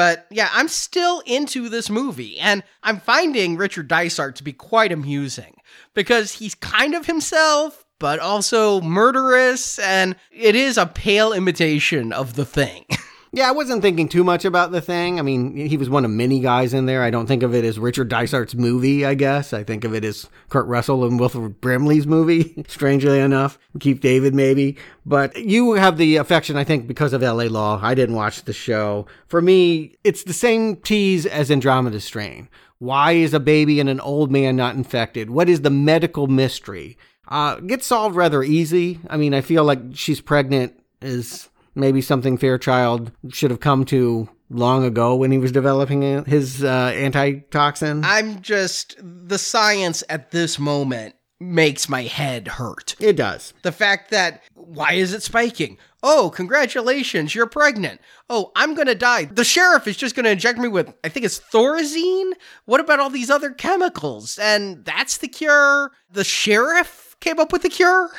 But yeah, I'm still into this movie, and I'm finding Richard Dysart to be quite amusing because he's kind of himself, but also murderous, and it is a pale imitation of the thing. <laughs> Yeah, I wasn't thinking too much about the thing. I mean, he was one of many guys in there. I don't think of it as Richard Dysart's movie, I guess. I think of it as Kurt Russell and Wilford Brimley's movie, <laughs> strangely enough. Keith David, maybe. But you have the affection, I think, because of LA Law. I didn't watch the show. For me, it's the same tease as Andromeda Strain. Why is a baby and an old man not infected? What is the medical mystery? Uh, gets solved rather easy. I mean, I feel like she's pregnant is maybe something Fairchild should have come to long ago when he was developing his uh, antitoxin. I'm just, the science at this moment makes my head hurt. It does. The fact that, why is it spiking? Oh, congratulations, you're pregnant. Oh, I'm gonna die. The sheriff is just gonna inject me with, I think it's Thorazine? What about all these other chemicals? And that's the cure? The sheriff came up with the cure?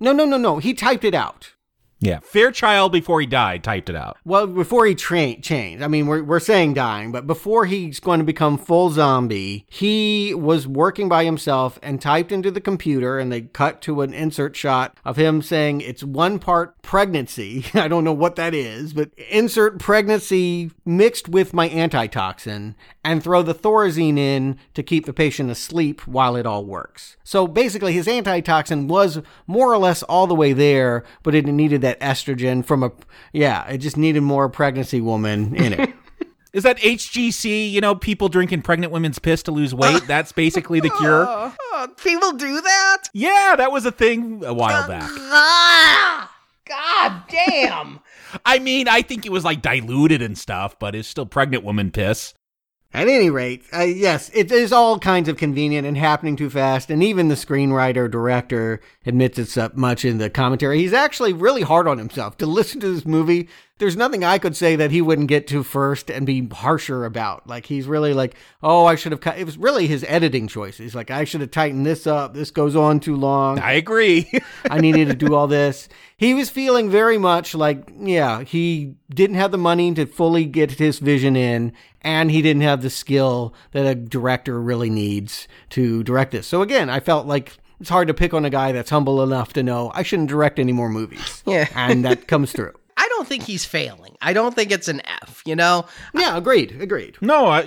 No, no, no, no. He typed it out. Yeah. Fairchild, before he died, typed it out. Well, before he tra- changed, I mean, we're, we're saying dying, but before he's going to become full zombie, he was working by himself and typed into the computer, and they cut to an insert shot of him saying it's one part pregnancy. <laughs> I don't know what that is, but insert pregnancy mixed with my antitoxin and throw the Thorazine in to keep the patient asleep while it all works. So basically, his antitoxin was more or less all the way there, but it needed that estrogen from a, yeah, it just needed more pregnancy woman in it. <laughs> Is that HGC, you know, people drinking pregnant women's piss to lose weight? That's basically the cure? <laughs> Oh, people do that? Yeah, that was a thing a while back. God damn. <laughs> I mean, I think it was like diluted and stuff, but it's still pregnant woman piss. At any rate, uh, yes, it is all kinds of convenient and happening too fast, and even the screenwriter director admits it's up much in the commentary. He's actually really hard on himself to listen to this movie. There's nothing I could say that he wouldn't get to first and be harsher about. Like he's really like, oh, I should have cut. It was really his editing choice. He's like, I should have tightened this up. This goes on too long. I agree. <laughs> I needed to do all this. He was feeling very much like, yeah, he didn't have the money to fully get his vision in, and he didn't have the skill that a director really needs to direct this. So again, I felt like it's hard to pick on a guy that's humble enough to know I shouldn't direct any more movies. Yeah. and that comes through. I don't think he's failing. I don't think it's an F, you know? Yeah, agreed, agreed. no, I,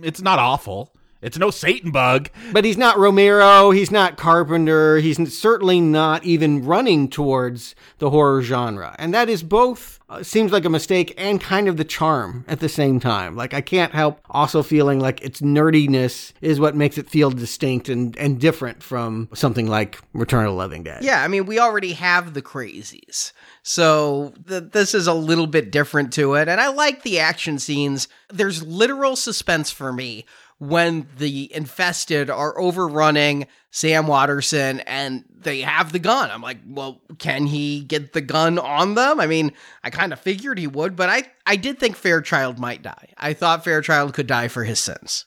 it's not awful. It's no Satan bug. But he's not Romero, he's not Carpenter, he's certainly not even running towards the horror genre. And that is both uh, seems like a mistake and kind of the charm at the same time. Like I can't help also feeling like its nerdiness is what makes it feel distinct and, and different from something like Return of the Living Dead. Yeah, I mean, we already have the crazies. So th- this is a little bit different to it. And I like the action scenes. There's literal suspense for me when the infested are overrunning Sam Waterston and they have the gun. I'm like, well, can he get the gun on them? I mean, I kind of figured he would, but I, I did think Fairchild might die. I thought Fairchild could die for his sins.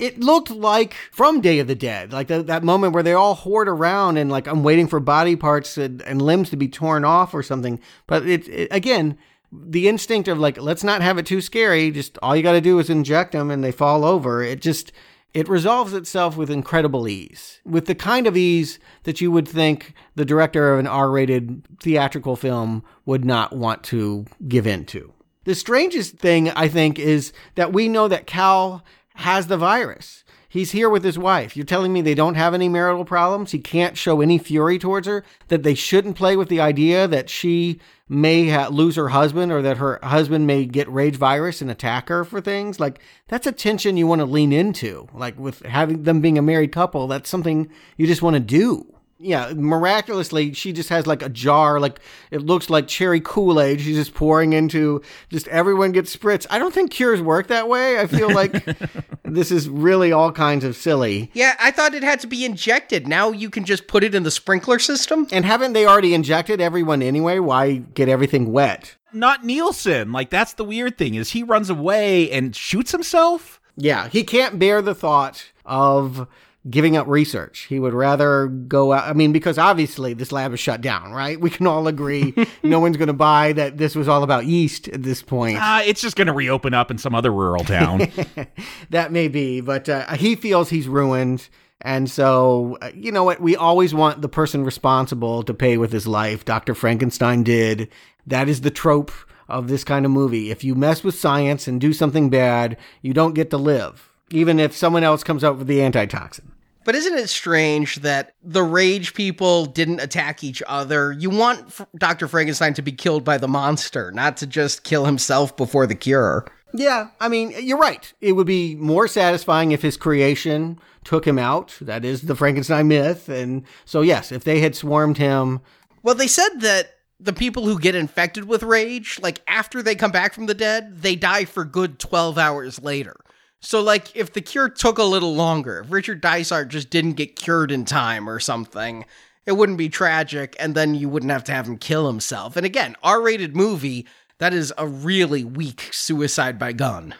It looked like from Day of the Dead, like the, that moment where they all hoard around and like I'm waiting for body parts and, and limbs to be torn off or something. But it, it again, the instinct of like let's not have it too scary. Just all you got to do is inject them and they fall over. It just it resolves itself with incredible ease, with the kind of ease that you would think the director of an R-rated theatrical film would not want to give into. The strangest thing I think is that we know that Cal has the virus. He's here with his wife. You're telling me they don't have any marital problems? He can't show any fury towards her? That they shouldn't play with the idea that she may ha- lose her husband or that her husband may get rage virus and attack her for things? Like, that's a tension you want to lean into. Like, with having them being a married couple, that's something you just want to do yeah, miraculously, she just has like a jar, like it looks like cherry Kool Aid. She's just pouring into, just everyone gets spritz. I don't think cures work that way. I feel like <laughs> this is really all kinds of silly. Yeah, I thought it had to be injected. Now you can just put it in the sprinkler system. And haven't they already injected everyone anyway? Why get everything wet? Not Nielsen. Like that's the weird thing is he runs away and shoots himself. Yeah, he can't bear the thought of giving up research. He would rather go out. I mean, because obviously this lab is shut down, right? We can all agree <laughs> no one's going to buy that this was all about yeast at this point. Uh, it's just going to reopen up in some other rural town. <laughs> that may be, but uh, he feels he's ruined. And so, uh, you know what? We always want the person responsible to pay with his life. Dr. Frankenstein did. That is the trope of this kind of movie. If you mess with science and do something bad, you don't get to live, even if someone else comes up with the antitoxin. But isn't it strange that the rage people didn't attack each other? You want F- Dr. Frankenstein to be killed by the monster, not to just kill himself before the cure. Yeah, I mean, you're right. It would be more satisfying if his creation took him out. That is the Frankenstein myth. And so, yes, if they had swarmed him. Well, they said that the people who get infected with rage, like after they come back from the dead, they die for good 12 hours later. So, like, if the cure took a little longer, if Richard Dysart just didn't get cured in time or something, it wouldn't be tragic, and then you wouldn't have to have him kill himself. And again, R rated movie, that is a really weak suicide by gun.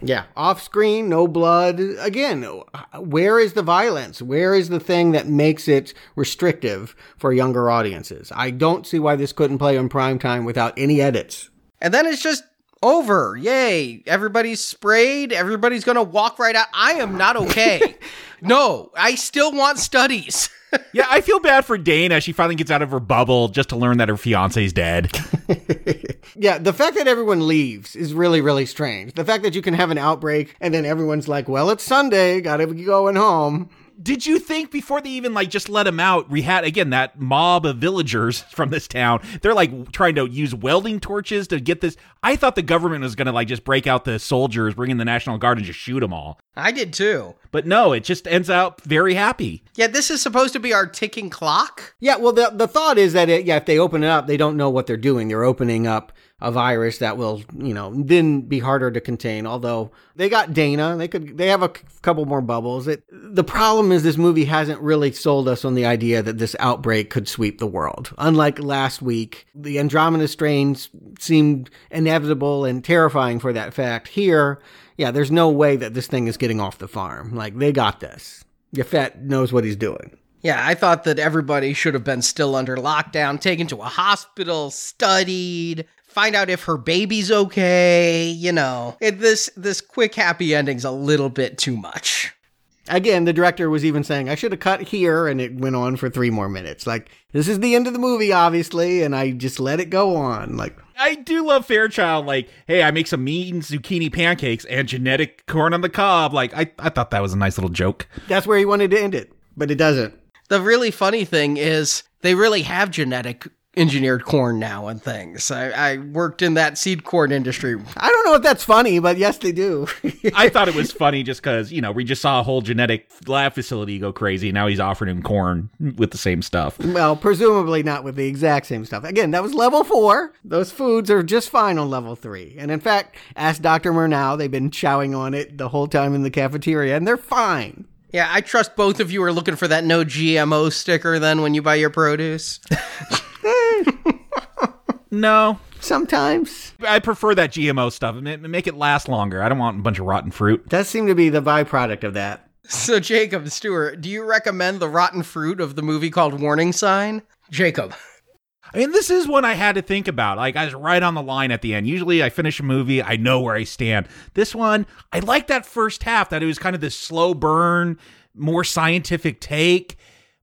Yeah, off screen, no blood. Again, where is the violence? Where is the thing that makes it restrictive for younger audiences? I don't see why this couldn't play on prime time without any edits. And then it's just over. Yay. Everybody's sprayed. Everybody's going to walk right out. I am not okay. <laughs> no, I still want studies. <laughs> yeah, I feel bad for Dana. She finally gets out of her bubble just to learn that her fiance's dead. <laughs> yeah, the fact that everyone leaves is really, really strange. The fact that you can have an outbreak and then everyone's like, well, it's Sunday, gotta be going home did you think before they even like just let him out we had again that mob of villagers <laughs> from this town they're like trying to use welding torches to get this? I thought the government was gonna like just break out the soldiers bring in the national guard and just shoot them all. I did too. But no it just ends out very happy. Yeah this is supposed to be our ticking clock? Yeah well the, the thought is that it, yeah if they open it up they don't know what they're doing. They're opening up a virus that will, you know, then be harder to contain. Although they got Dana, they could, they have a couple more bubbles. It, the problem is this movie hasn't really sold us on the idea that this outbreak could sweep the world. Unlike last week, the Andromeda strains seemed inevitable and terrifying for that fact. Here, yeah, there's no way that this thing is getting off the farm. Like they got this. Yaphet knows what he's doing. Yeah, I thought that everybody should have been still under lockdown, taken to a hospital, studied, find out if her baby's okay. You know, it, this this quick happy ending's a little bit too much. Again, the director was even saying, I should have cut here, and it went on for three more minutes. Like, this is the end of the movie, obviously, and I just let it go on. Like, I do love Fairchild. Like, hey, I make some mean zucchini pancakes and genetic corn on the cob. Like, I, I thought that was a nice little joke. that's where he wanted to end it, but it doesn't. The really funny thing is they really have genetic engineered corn now and things. I, I worked in that seed corn industry. I don't know if that's funny, but yes, they do. <laughs> I thought it was funny just because, you know, we just saw a whole genetic lab facility go crazy. Now he's offering him corn with the same stuff. well, presumably not with the exact same stuff. Again, that was level four. Those foods are just fine on level three. And in fact, ask Dr. Murnau, they've been chowing on it the whole time in the cafeteria, and they're fine. Yeah, I trust both of you are looking for that no GMO sticker then when you buy your produce. <laughs> No, Sometimes. I prefer that GMO stuff. Ma- Make it last longer. I don't want a bunch of rotten fruit. Does seem to be the byproduct of that. So, Jacob Stuart, do you recommend the rotten fruit of the movie called Warning Sign? Jacob. I mean, this is one I had to think about. Like, I was right on the line at the end. Usually, I finish a movie, I know where I stand. This one, I like that first half, that it was kind of this slow burn, more scientific take.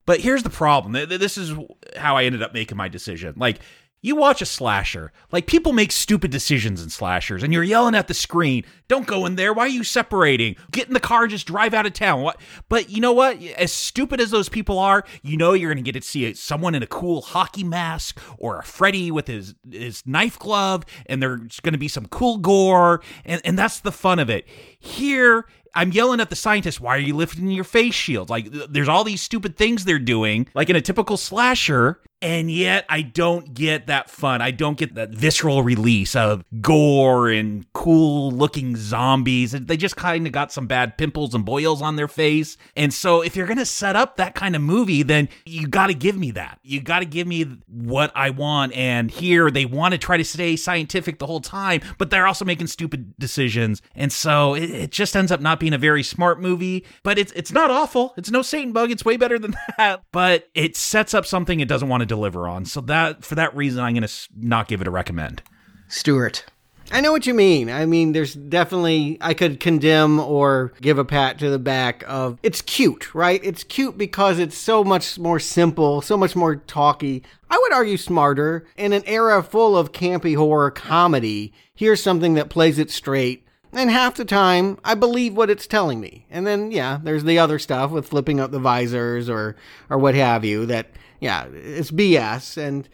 But here's the problem. Th- th- This is how I ended up making my decision. Like, you watch a slasher, like people make stupid decisions in slashers, and you're yelling at the screen, "Don't go in there! Why are you separating? Get in the car, just drive out of town." What? But you know what? As stupid as those people are, you know you're going to get to see someone in a cool hockey mask or a Freddy with his his knife glove, and there's going to be some cool gore, and and that's the fun of it. Here, I'm yelling at the scientists, why are you lifting your face shield? Like, th- there's all these stupid things they're doing, like in a typical slasher, and yet I don't get that fun. I don't get that visceral release of gore and cool looking zombies. They just kind of got some bad pimples and boils on their face. And so, if you're going to set up that kind of movie, then you got to give me that. You got to give me what I want. And here, they want to try to stay scientific the whole time, but they're also making stupid decisions. And so, it, it just ends up not being a very smart movie. But it's it's not awful. It's no Satan bug. It's way better than <laughs> that. But it sets up something it doesn't want to deliver on. So that for that reason, I'm going to not give it a recommend. Stuart. I know what you mean. I mean, there's definitely, I could condemn or give a pat to the back of it's cute, right? It's cute because it's so much more simple, so much more talky. I would argue smarter. In an era full of campy horror comedy, here's something that plays it straight. And half the time, I believe what it's telling me. And then, yeah, there's the other stuff with flipping up the visors or, or what have you that, yeah, it's BS. And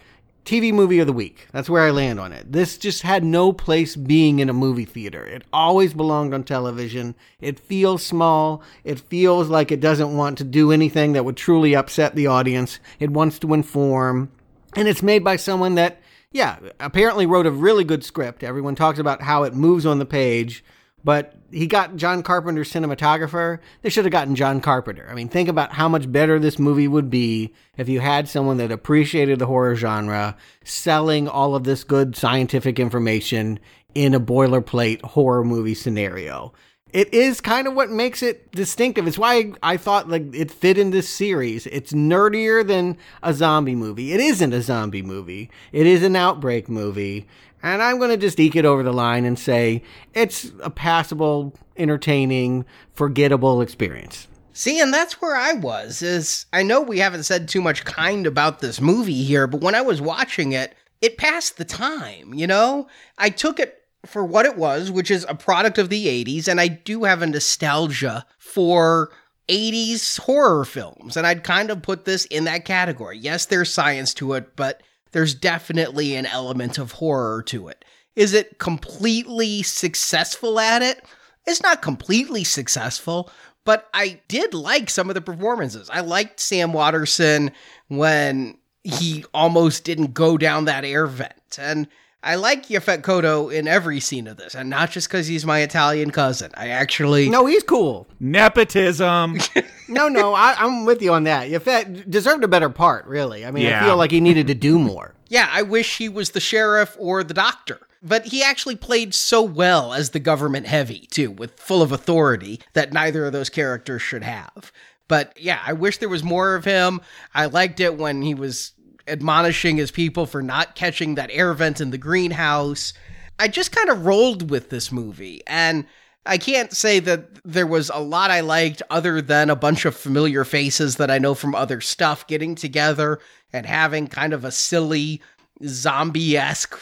TV movie of the week. That's where I land on it. This just had no place being in a movie theater. It always belonged on television. It feels small. It feels like it doesn't want to do anything that would truly upset the audience. It wants to inform. And it's made by someone that, yeah, apparently wrote a really good script. Everyone talks about how it moves on the page. But he got John Carpenter cinematographer. They should have gotten John Carpenter. I mean, think about how much better this movie would be if you had someone that appreciated the horror genre selling all of this good scientific information in a boilerplate horror movie scenario. It is kind of what makes it distinctive. It's why I thought like it fit in this series. It's nerdier than a zombie movie. It isn't a zombie movie. It is an outbreak movie. And I'm going to just eke it over the line and say it's a passable, entertaining, forgettable experience. See, and that's where I was. Is I know we haven't said too much kind about this movie here, but when I was watching it, it passed the time, you know? I took it for what it was, which is a product of the 80s, and I do have a nostalgia for 80s horror films, and I'd kind of put this in that category. Yes, there's science to it, but there's definitely an element of horror to it. Is it completely successful at it? It's not completely successful, but I did like some of the performances. I liked Sam Waterston when he almost didn't go down that air vent. And I like Yaphet Kotto in every scene of this, and not just because he's my Italian cousin. I actually No, he's cool. Nepotism. <laughs> No, no, I, I'm with you on that. Yaphet deserved a better part, really. I mean, Yeah. I feel like he needed to do more. <laughs> Yeah, I wish he was the sheriff or the doctor. But he actually played so well as the government heavy, too, with full of authority that neither of those characters should have. But yeah, I wish there was more of him. I liked it when he was admonishing his people for not catching that air vent in the greenhouse. I just kind of rolled with this movie, and I can't say that there was a lot I liked other than a bunch of familiar faces that I know from other stuff getting together and having kind of a silly zombie esque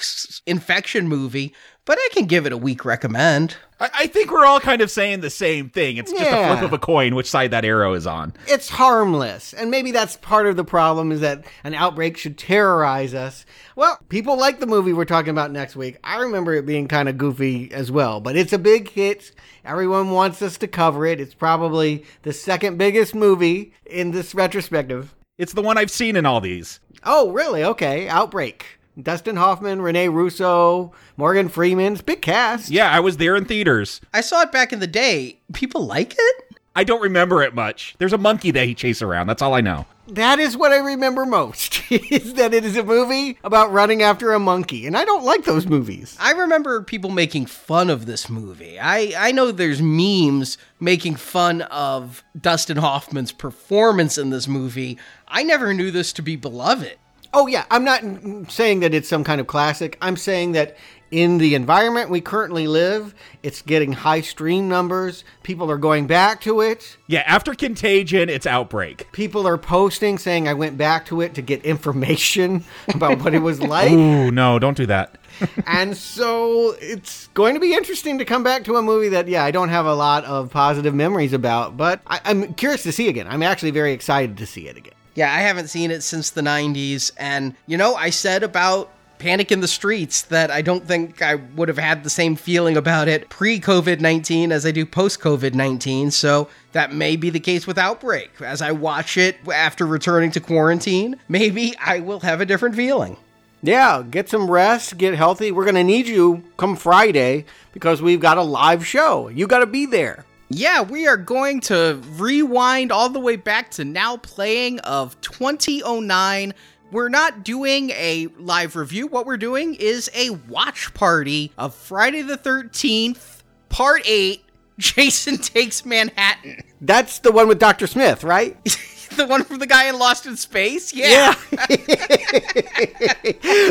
infection movie, but I can give it a weak recommend. I, I think we're all kind of saying the same thing. It's just a flip of a coin which side that arrow is on. It's harmless, and maybe that's part of the problem is that an outbreak should terrorize us. Well, people like the movie we're talking about next week. I remember it being kind of goofy as well, but it's a big hit. Everyone wants us to cover it. It's probably the second biggest movie in this retrospective. It's the one I've seen in all these. Oh, really? Okay. Outbreak. Dustin Hoffman, Rene Russo, Morgan Freeman's big cast. Yeah, I was there in theaters. I saw it back in the day. People like it? I don't remember it much. There's a monkey that he chased around. That's all I know. That is what I remember most. <laughs> is that it is a movie about running after a monkey, and I don't like those movies. I remember people making fun of this movie. I, I know there's memes making fun of Dustin Hoffman's performance in this movie. I never knew this to be beloved. Oh yeah, I'm not saying that it's some kind of classic. I'm saying that in the environment we currently live, it's getting high stream numbers. People are going back to it. Yeah, after Contagion, it's Outbreak. People are posting saying I went back to it to get <laughs> information about what it was <laughs> like. Ooh, no, don't do that. <laughs> and so it's going to be interesting to come back to a movie that, yeah, I don't have a lot of positive memories about, but I, I'm curious to see again. I'm actually very excited to see it again. Yeah, I haven't seen it since the 90s. And, you know, I said about Panic in the Streets that I don't think I would have had the same feeling about it pre COVID 19 as I do post COVID 19. So that may be the case with Outbreak. As I watch it after returning to quarantine, maybe I will have a different feeling. Yeah, get some rest, get healthy. We're going to need you come Friday because we've got a live show. You got to be there. Yeah, we are going to rewind all the way back to now playing of 2009. We're not doing a live review. What we're doing is a watch party of Friday the 13th, Part 8 <laughs> Jason Takes Manhattan. That's the one with Dr. Smith, right? <laughs> <laughs> the one from the guy in Lost in Space? Yeah. <laughs>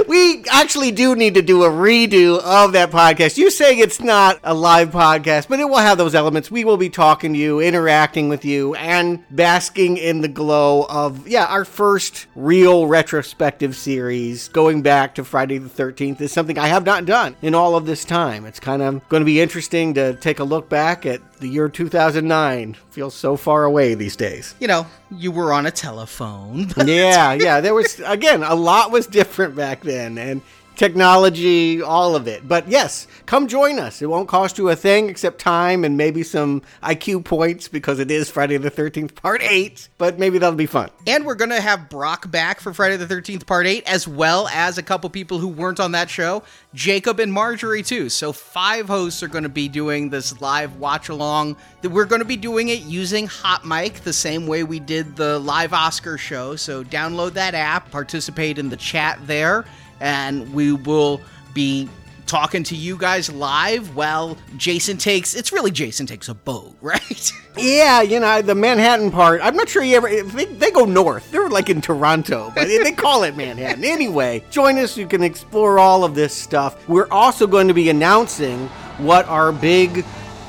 we actually do need to do a redo of that podcast. You saying it's not a live podcast, but it will have those elements. We will be talking to you, interacting with you, and basking in the glow of, yeah, our first real retrospective series going back to Friday the 13th is something I have not done in all of this time. It's kind of going to be interesting to take a look back at the year 2009. Feels so far away these days. You know, you were on a telephone. <laughs> yeah, yeah. There was again a lot was different back then, and technology, all of it. But yes, come join us. It won't cost you a thing except time and maybe some IQ points because it is Friday the 13th, part 8. But maybe that'll be fun. And we're going to have Brock back for Friday the 13th, part 8, as well as a couple people who weren't on that show, Jacob and Marjorie, too. So, five hosts are going to be doing this live watch along. We're going to be doing it using Hot Mic the same way we did the live Oscar show. So, download that app, participate in the chat there, and we will be talking to you guys live while Jason takes it's really Jason takes a boat, <laughs> right? Yeah, you know, the Manhattan part, I'm not sure you ever, they, they go north. They're like in Toronto, but they call it Manhattan. Anyway, join us. You can explore all of this stuff. We're also going to be announcing what our big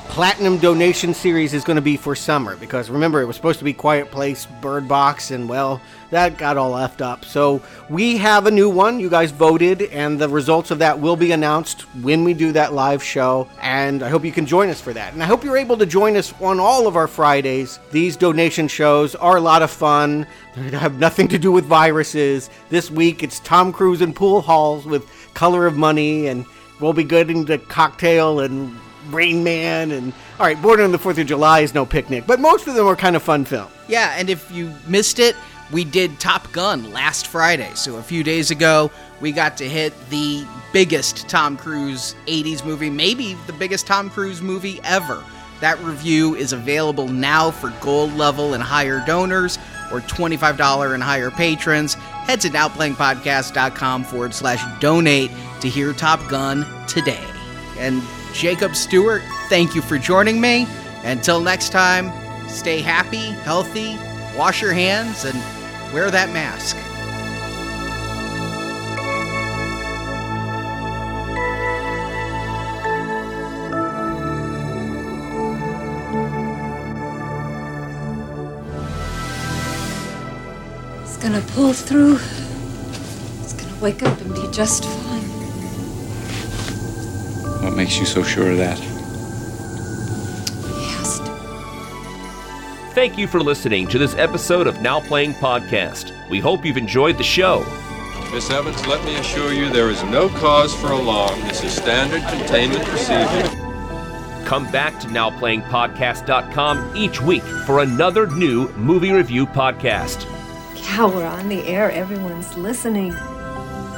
platinum donation series is going to be for summer because remember it was supposed to be quiet place bird box and well that got all left up. So we have a new one. You guys voted and the results of that will be announced when we do that live show and i hope you can join us for that. And i hope you're able to join us on all of our fridays. These donation shows are a lot of fun. <laughs> They have nothing to do with viruses. This week it's tom cruise and pool halls with color of money and we'll be getting to cocktail and Rain Man, and all right, Born on the Fourth of July is no picnic, but most of them are kind of fun films. Yeah, and if you missed it, we did Top Gun last Friday. So a few days ago, we got to hit the biggest Tom Cruise 80s movie, maybe the biggest Tom Cruise movie ever. That review is available now for gold level and higher donors or $25 and higher patrons. Head to nowplayingpodcast.com forward slash donate to hear Top Gun today. And Jacob Stuart, thank you for joining me. Until next time, stay happy, healthy, wash your hands, and wear that mask. It's gonna pull through. It's gonna wake up and be just fine. What makes you so sure of that? He has to. Thank you for listening to this episode of Now Playing Podcast. We hope you've enjoyed the show. Miss Evans, let me assure you there is no cause for alarm. This is standard containment procedure. Come back to NowPlayingPodcast.com each week for another new movie review podcast. Cow, we're on the air. Everyone's listening.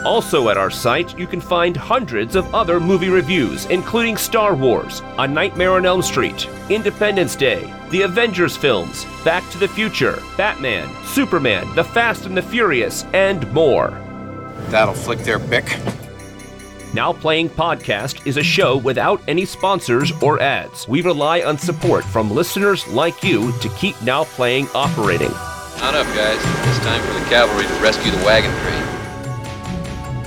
Also at our site, you can find hundreds of other movie reviews, including Star Wars, A Nightmare on Elm Street, Independence Day, the Avengers films, Back to the Future, Batman, Superman, The Fast and the Furious, and more. That'll flick their bick. Now Playing Podcast is a show without any sponsors or ads. We rely on support from listeners like you to keep Now Playing operating. On up, guys. It's time for the cavalry to rescue the wagon train.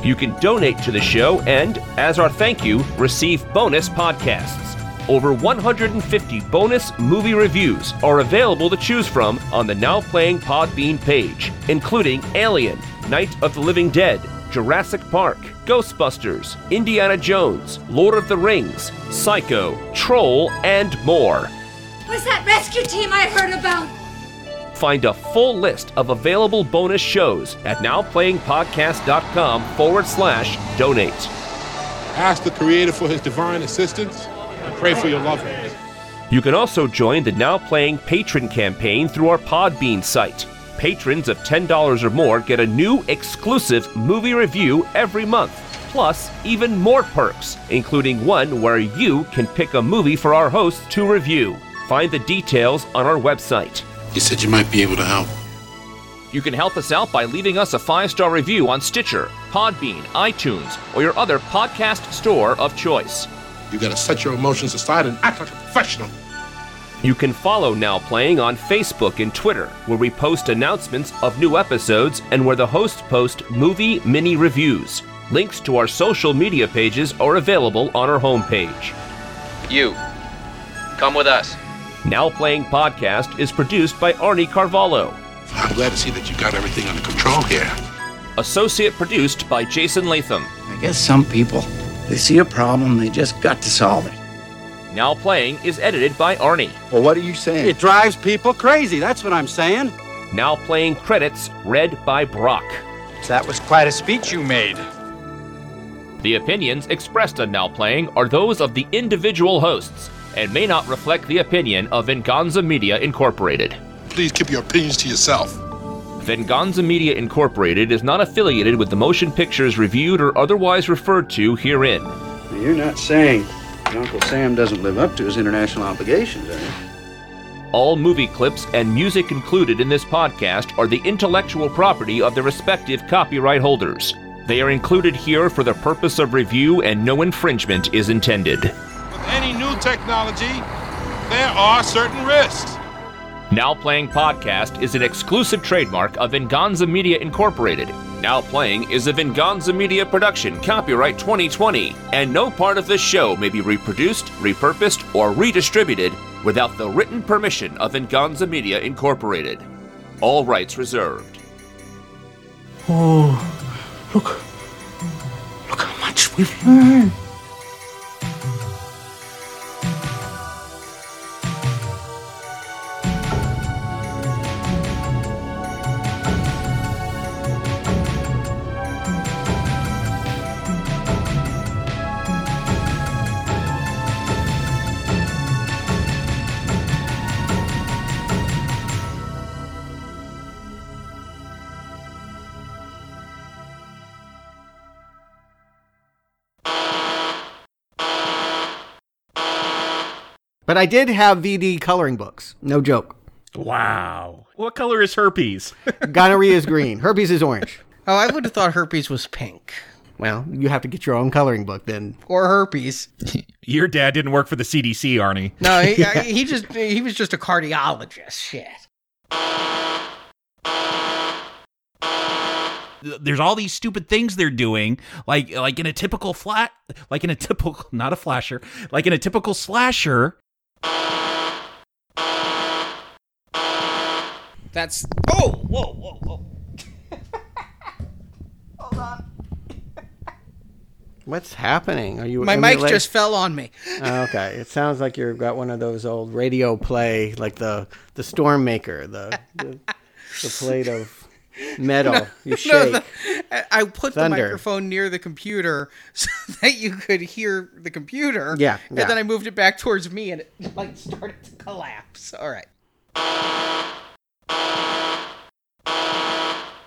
You can donate to the show and, as our thank you, receive bonus podcasts. Over 150 bonus movie reviews are available to choose from on the Now Playing Podbean page, including Alien, Night of the Living Dead, Jurassic Park, Ghostbusters, Indiana Jones, Lord of the Rings, Psycho, Troll, and more. What's that rescue team I heard about? Find a full list of available bonus shows at nowplayingpodcast.com forward slash donate. Ask the Creator for His divine assistance and pray for your loved ones. You can also join the Now Playing Patron campaign through our Podbean site. Patrons of $10 or more get a new exclusive movie review every month, plus even more perks, including one where you can pick a movie for our hosts to review. Find the details on our website. You said you might be able to help. You can help us out by leaving us a five star review on Stitcher, Podbean, iTunes, or your other podcast store of choice. You gotta set your emotions aside and act like a professional. You can follow Now Playing on Facebook and Twitter, where we post announcements of new episodes and where the hosts post movie mini reviews. Links to our social media pages are available on our homepage. You, come with us. Now Playing Podcast is produced by Arnie Carvalho. I'm glad to see that you got everything under control here. Associate produced by Jason Latham. I guess some people, they see a problem, they just got to solve it. Now Playing is edited by Arnie. Well, what are you saying? It drives people crazy. That's what I'm saying. Now Playing credits read by Brock. That was quite a speech you made. The opinions expressed on Now Playing are those of the individual hosts and may not reflect the opinion of Venganza Media Incorporated. Please keep your opinions to yourself. Venganza Media Incorporated is not affiliated with the motion pictures reviewed or otherwise referred to herein. You're not saying Uncle Sam doesn't live up to his international obligations, are you? All movie clips and music included in this podcast are the intellectual property of the respective copyright holders. They are included here for the purpose of review and no infringement is intended. With any new technology, there are certain risks. Now Playing Podcast is an exclusive trademark of Venganza Media Incorporated. Now Playing is a Venganza Media production, copyright 2020, and no part of this show may be reproduced, repurposed, or redistributed without the written permission of Venganza Media Incorporated. All rights reserved. Oh, look. Look how much we've learned. But I did have VD coloring books. No joke. Wow. What color is herpes? <laughs> Gonorrhea is green. Herpes is orange. Oh, I would have thought herpes was pink. Well, you have to get your own coloring book then. Or herpes. <laughs> Your dad didn't work for the CDC, Arnie. No, he, <laughs> I, he just he was just a cardiologist. Shit. There's all these stupid things they're doing, like like in a typical flat, like in a typical not a flasher, like in a typical slasher. That's oh whoa whoa whoa. <laughs> Hold on. <laughs> What's happening? Are you? My mic just fell on me. Oh, okay, it sounds like you've got one of those old radio play, like the the storm maker, the the, the plate of metal. you shake. No, the, I- put Thunder. the microphone near the computer <laughs> so that you could hear the computer. Yeah, And yeah. then I moved it back towards me and it like started to collapse. All right.